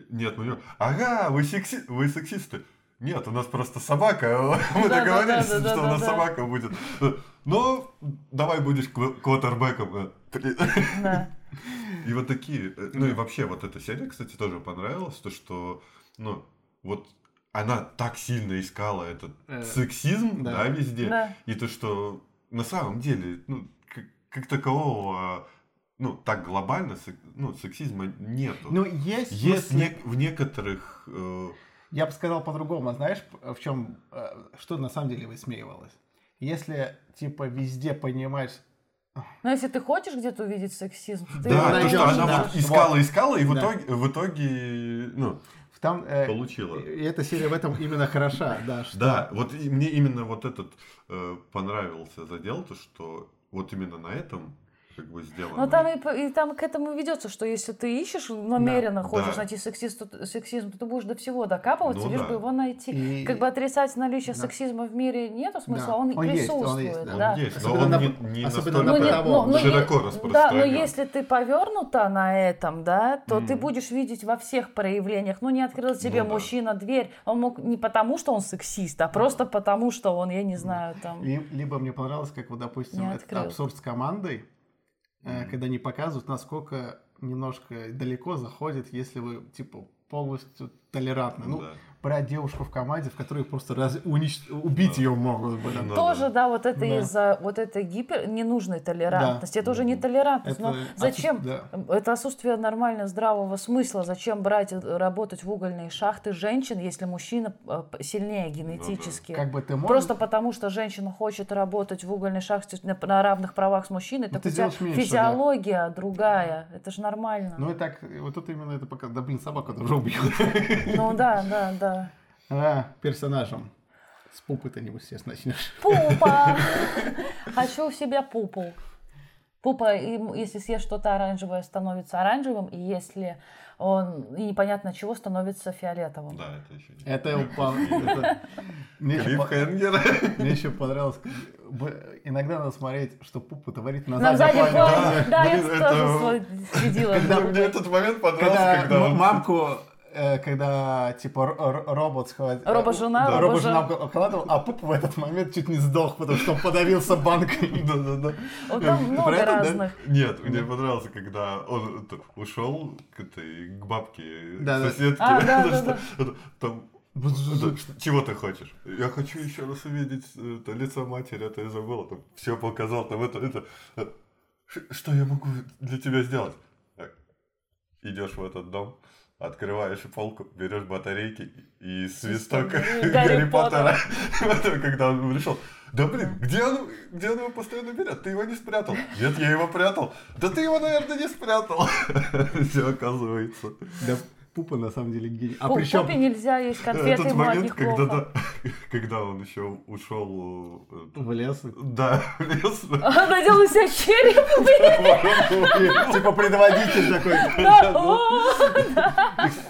Нет, мы не- Ага, вы, секси... вы сексисты. Нет, у нас просто собака. Мы Да, договорились, да, да, что да, у нас да. собака будет. Но давай будешь кво- квотербеком. Да. И вот такие, э, ну и вообще вот эта серия, кстати, тоже понравилась, то что, ну, вот она так сильно искала этот Э, сексизм, да. да, везде, Да. и то, что на самом деле, ну, как, как такового, ну, так глобально, ну, сексизма нету. Ну, есть, Есть в не- в некоторых, э, Я бы сказал по-другому, а знаешь, в чем, что на самом деле высмеивалось? Если, типа, везде понимать... Но если ты хочешь где-то увидеть сексизм, ты да, его то, что она да. вот искала, искала, и в Да. итоге, в итоге, ну, Там, э, получила. И эта серия в этом именно хороша, да. Что... Да, вот и мне именно вот этот э, понравился задел, то что вот именно на этом как бы сделано. Но там и, и там к этому ведется, что если ты ищешь, намеренно Да. хочешь Да. найти сексист, то- сексизм, то ты будешь до всего докапываться, Ну лишь да. бы его найти. И- Как бы отрицать наличие Да. сексизма в мире нету смысла, Да. он, Он есть, он присутствует. есть, да. Он есть, но Особенно он на- не, не особенно настолько на Ну, не- ну, ну, широко е- Да, но распространен. если ты повернута на этом, да, то ты Мгм. будешь видеть во всех проявлениях. Ну, не открыл тебе Ну да. мужчина дверь. Он мог не потому, что он сексист, а просто потому, что он, я не знаю, там... Ли- Либо мне понравилось, как вот, допустим, этот абсурд с командой, Мгм. когда они показывают, насколько немножко далеко заходит, если вы, типа, полностью толерантны. Ну, Да. Брать девушку в команде, в которой просто раз... унич- убить Да. ее могут, блин. Ну, Тоже, да, вот это Да. из-за вот этой гипер ненужной толерантности. Это уже не толерантность. Это Но зачем? отсутствие- да. Это отсутствие нормально здравого смысла. Зачем брать, э, работать в угольные шахты женщин, если мужчина э, сильнее генетически? Как бы ты можешь... Просто потому, что женщина хочет работать в угольной шахте на, на равных правах с мужчиной, Ну, так ты у тебя меньше, да. физиология другая. Это же нормально. Ну и так, вот тут именно это пока... Да блин, собаку тоже убьют. Ну да, да, да. А, персонажем. С пупы ты нибудь сейчас начнешь. Пупа! Хочу в себя пупу. Пупа, если съешь что-то оранжевое, становится оранжевым, и если он и непонятно чего становится фиолетовым. Да, это еще не... Это упал. это- Мне еще по- Клиффхенгер. мне еще понравилось. Иногда надо смотреть, что пупа творит на заднем плане. Да, я тоже следила. Мне этот момент понравился, Когда мамку, когда типа робот схватил. Робожена, Да, робожа. робожена обкладывал, а пупа в этот момент чуть не сдох, потому что он подавился банкой. Да-да-да. Вот там много это, да? разных. Нет, мне понравился, когда он ушел к этой к бабке Да, да. соседке. А, да, да, да. Там что- чего ты хочешь? Я хочу еще раз увидеть это, лицо матери, это я забыла. Там все показал, там это, это. э, Что я могу для тебя сделать? Э, Идешь в этот дом, открываешь полку, берешь батарейки и свисток Гарри Гарри Поттера. Поттера. Когда он пришел. Да блин, где он, где он его постоянно берет? Ты его не спрятал. Нет, я его прятал. Да ты его, наверное, не спрятал. Все оказывается. Да, пупа на самом деле гений. А Пу- причем Пупе нельзя есть конфеты, Этот момент, когда, да, когда он еще ушел... э, в лес. Да, в лес. Он надел на себя череп. Типа предводитель такой.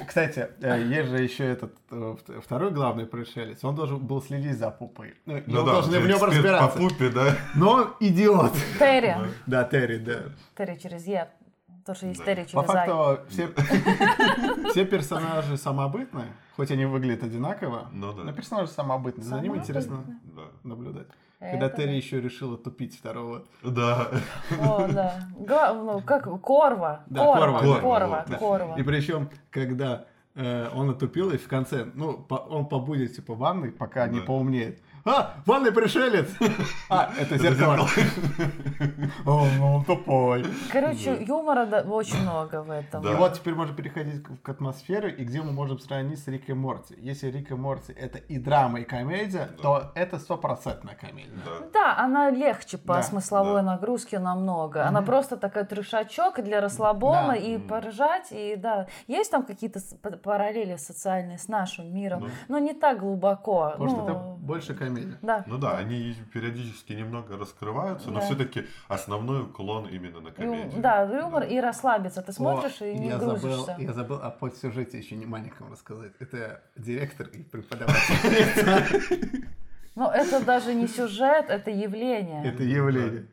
Кстати, э, есть же еще этот э, вт- второй главный пришелец. Он должен был следить за пупой. Ну, Ну да, должен в нем по разбираться. пупе, да. Но идиот. Терри. Да, Терри, да. Терри через Е. То, что есть Да. По факту все, все персонажи самобытные, хоть они выглядят одинаково, Ну да. но персонажи самобытные. За ними интересно. Да. наблюдать. Это Когда да. Терри еще решила тупить второго. Да. О, да. Гла- ну, как Корва. Да, Корва. Корва, да. Корва. Вот, Корва. И причем, когда э, он отупил, и в конце, ну, по- он побудет типа в ванной, пока не Да. поумнеет. А, ванный пришелец! А, это зеркало. О, ну он тупой. Короче, юмора очень много в этом. И вот теперь можно переходить к, к атмосфере, и где мы можем сравнить с Рик и Морти. Если Рик и Морти это и драма, и комедия, то это стопроцентная комедия. Да. Она легче по смысловой нагрузке намного. Она просто такая трешачок для расслабона и поржать. И да, есть там какие-то параллели социальные с нашим миром, Ну. но не так глубоко. Потому что Ну, это больше комедия. Да. Ну да, они периодически немного раскрываются, но Да. все-таки основной уклон именно на комедию. Да, юмор и расслабиться. Ты смотришь О, и не я грузишься. забыл, я забыл о подсюжете еще не маленьком рассказать. Это директор и преподаватель. Но это даже не сюжет, это явление. Это явление.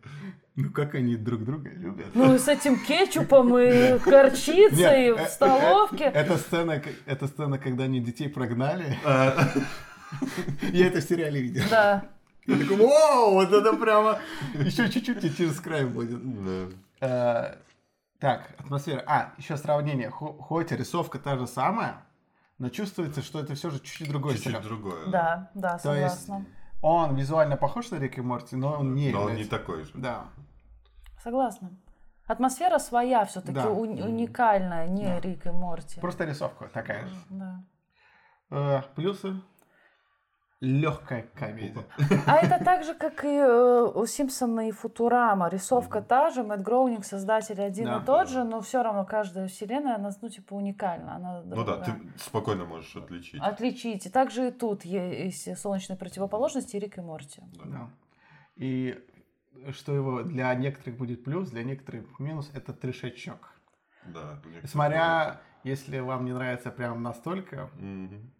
Ну как они друг друга любят. Ну с этим кетчупом и горчицей в э, столовке. э, Это сцена, это сцена, когда они детей прогнали. Я это в сериале видел. Да. Я такой, вау, вот это прямо еще чуть-чуть и через край будет. да. Э, Так, атмосфера. А, еще сравнение. Хо- Хоть рисовка та же самая, но чувствуется, что это все же чуть-чуть другой Чуть-чуть сериал. другое. Да, да, То есть согласна. Он визуально похож на Рик и Морти, но он не Но он не такой же. Да. Согласна. Атмосфера своя все-таки, Да. уникальная, не Да. Рик и Морти. Просто рисовка такая же. Да. Э, Плюсы. Легкая комедия. А это так же, как и э, у Симпсона и Футурама. Рисовка та же, Мэтт Гроунинг, создатель один Да. и тот же, но все равно каждая вселенная, она, ну, типа, уникальна. Она Ну да, ты спокойно можешь отличить. Отличить. И также и тут есть солнечные противоположности и Рик и Морти. Да. И что его для некоторых будет плюс, для некоторых минус, это трешачок. Да. Смотря, если вам не нравится прям настолько.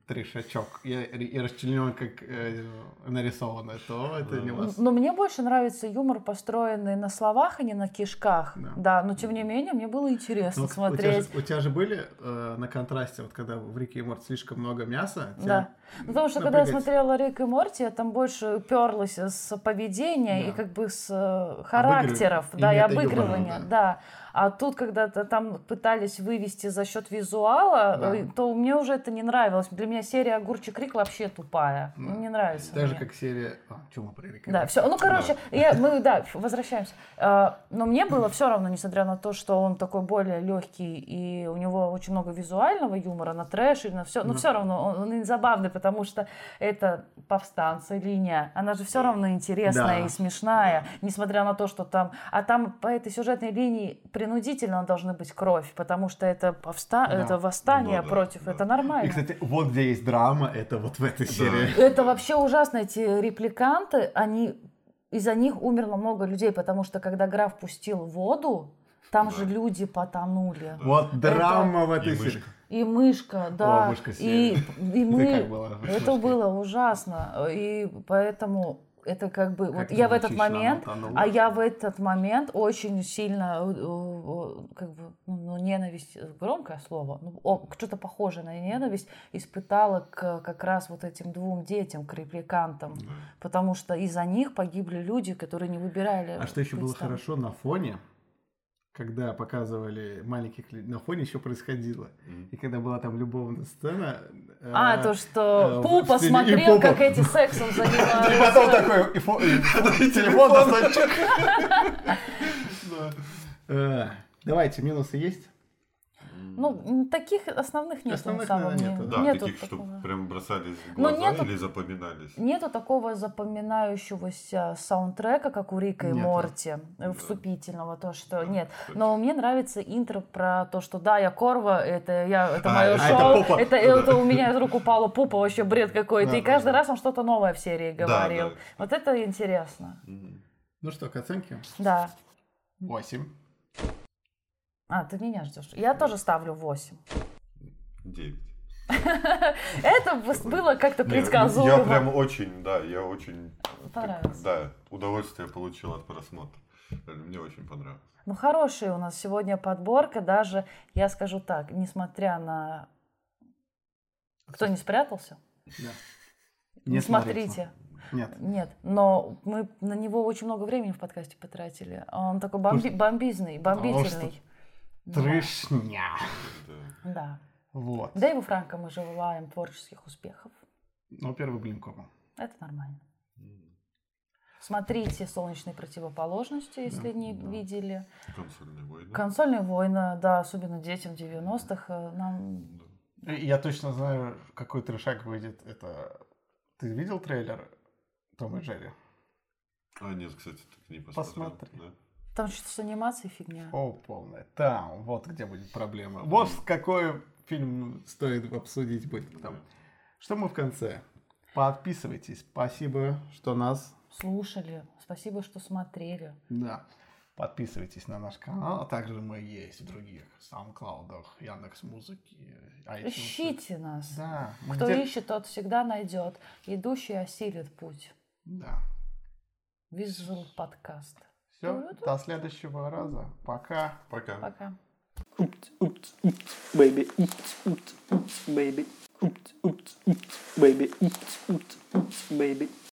Трешачок и, и расчленен как э, нарисовано, то это не вас. Но мне больше нравится юмор, построенный на словах, а не на кишках. Да. Да, но тем не менее, мне было интересно Ну, у, тебя же, смотреть. у тебя же были э, на контрасте, вот когда в Рике и Морт слишком много мяса? Да. Ну, Потому что когда я напрягать? смотрела Рик и Морти, я там больше уперлась с поведения Да. и как бы с э, характеров, И да, и метаюмором, обыгрывания, да. да. А тут, когда то там пытались вывести за счет визуала, Да. э, то мне уже это не нравилось. Для меня серия Огурчик Рик вообще тупая. Да. Ну, Не нравится. Так же, мне. как серия... А, что мы про Да, все. Ну, короче, я, мы, да, возвращаемся. Э, Но мне было все равно, несмотря на то, что он такой более легкий и у него очень много визуального юмора на трэш и на все, но Да. все равно он, он забавный, потому что это повстанцы линия, она же все равно интересная Да. и смешная, несмотря на то, что там, а там по этой сюжетной линии принудительно должны быть кровь, потому что это повста, Да. это восстание Ну да, против, да. это нормально. И, кстати, вот где есть драма, это вот в этой серии. Это вообще ужасно, эти репликанты, они из-за них умерло много людей, потому что когда граф пустил воду, там Да. же люди потонули. Вот драма в этой серии. И мышка, да. мышка и, и мы. Это было ужасно. И поэтому это как бы. вот Как я в этот момент. утонула? А я в этот момент очень сильно, э, э, как бы, ну, ну, ненависть, э, громкое слово, ну, что-то похожее на ненависть испытала к как раз вот этим двум детям, к репликантам. Да. Потому что из-за них погибли люди, которые не выбирали. А что еще было хорошо на фоне, когда показывали маленьких людей, на фоне еще происходило. Мгм. И когда была там любовная сцена... А, э, то, э, что в Пупа смотрел, Пупа. как эти сексом И занимаются. потом такой, и фо- и телефон достать. чик. Да. Э, Давайте, минусы есть? Ну, таких основных нет Основных, на самом наверное, нету, Да, Нету таких, такого. чтобы прям бросались в Ну, глаза нету- или запоминались. Нету такого запоминающегося саундтрека, как у Рика и Нету. Морти, э, Да. вступительного, то, что Да, нет. кстати. Но мне нравится интро про то, что да, я Корва, это я, это А, мое а это шоу, Пупа. это, это у меня из рук упала пупа, вообще бред какой-то. Да, и да, каждый да. раз он что-то новое в серии Да, говорил. да. Вот это интересно. Ну что, к оценке? Да. 8. А, ты меня ждешь. Я тоже ставлю 8. Девять. Это б- было как-то Не, предсказуемо. Я прям очень, да, я очень... Понравилось. Да, удовольствие получил от просмотра. Мне очень понравилось. Ну, хорошая у нас сегодня подборка, даже, я скажу так, несмотря на... Кто не спрятался? Да. Не смотрите. Нет. Нет, но мы на него очень много времени в подкасте потратили. Он такой бомби- бомбизный, бомбительный. Да, Трешня. Да. Да. Вот. Дэйву Франко мы желаем творческих успехов. Ну, первый блин кому. Это нормально. Смотрите «Солнечные противоположности», если не Да. видели. Консольные войны. «Консольные войны», да, особенно детям 90-х. э, Нам Да. Я точно знаю, какой трешак выйдет. Это... Ты видел трейлер Тома и Джерри? А, нет, кстати, так не посмотрел. Посмотри. Да? Там что-то с анимацией фигня. О, полная. Там, вот где будет проблема. Вот какой фильм стоит обсудить будет. Там. Что мы в конце? Подписывайтесь. Спасибо, что нас... Слушали. Спасибо, что смотрели. Да. Подписывайтесь на наш канал, а также мы есть в других SoundCloud, Яндекс Музыки, iTunes. Ищите нас. Да. мы Кто где- ищет, тот всегда найдет. Идущий осилит путь. Да. Визуал подкаст. Все, до следующего раза. Пока. Пока. Пока. Oops, oops, oops, baby, oops, oops, oops, baby. Oops, oops, oops, baby, oops, oops, oops, baby.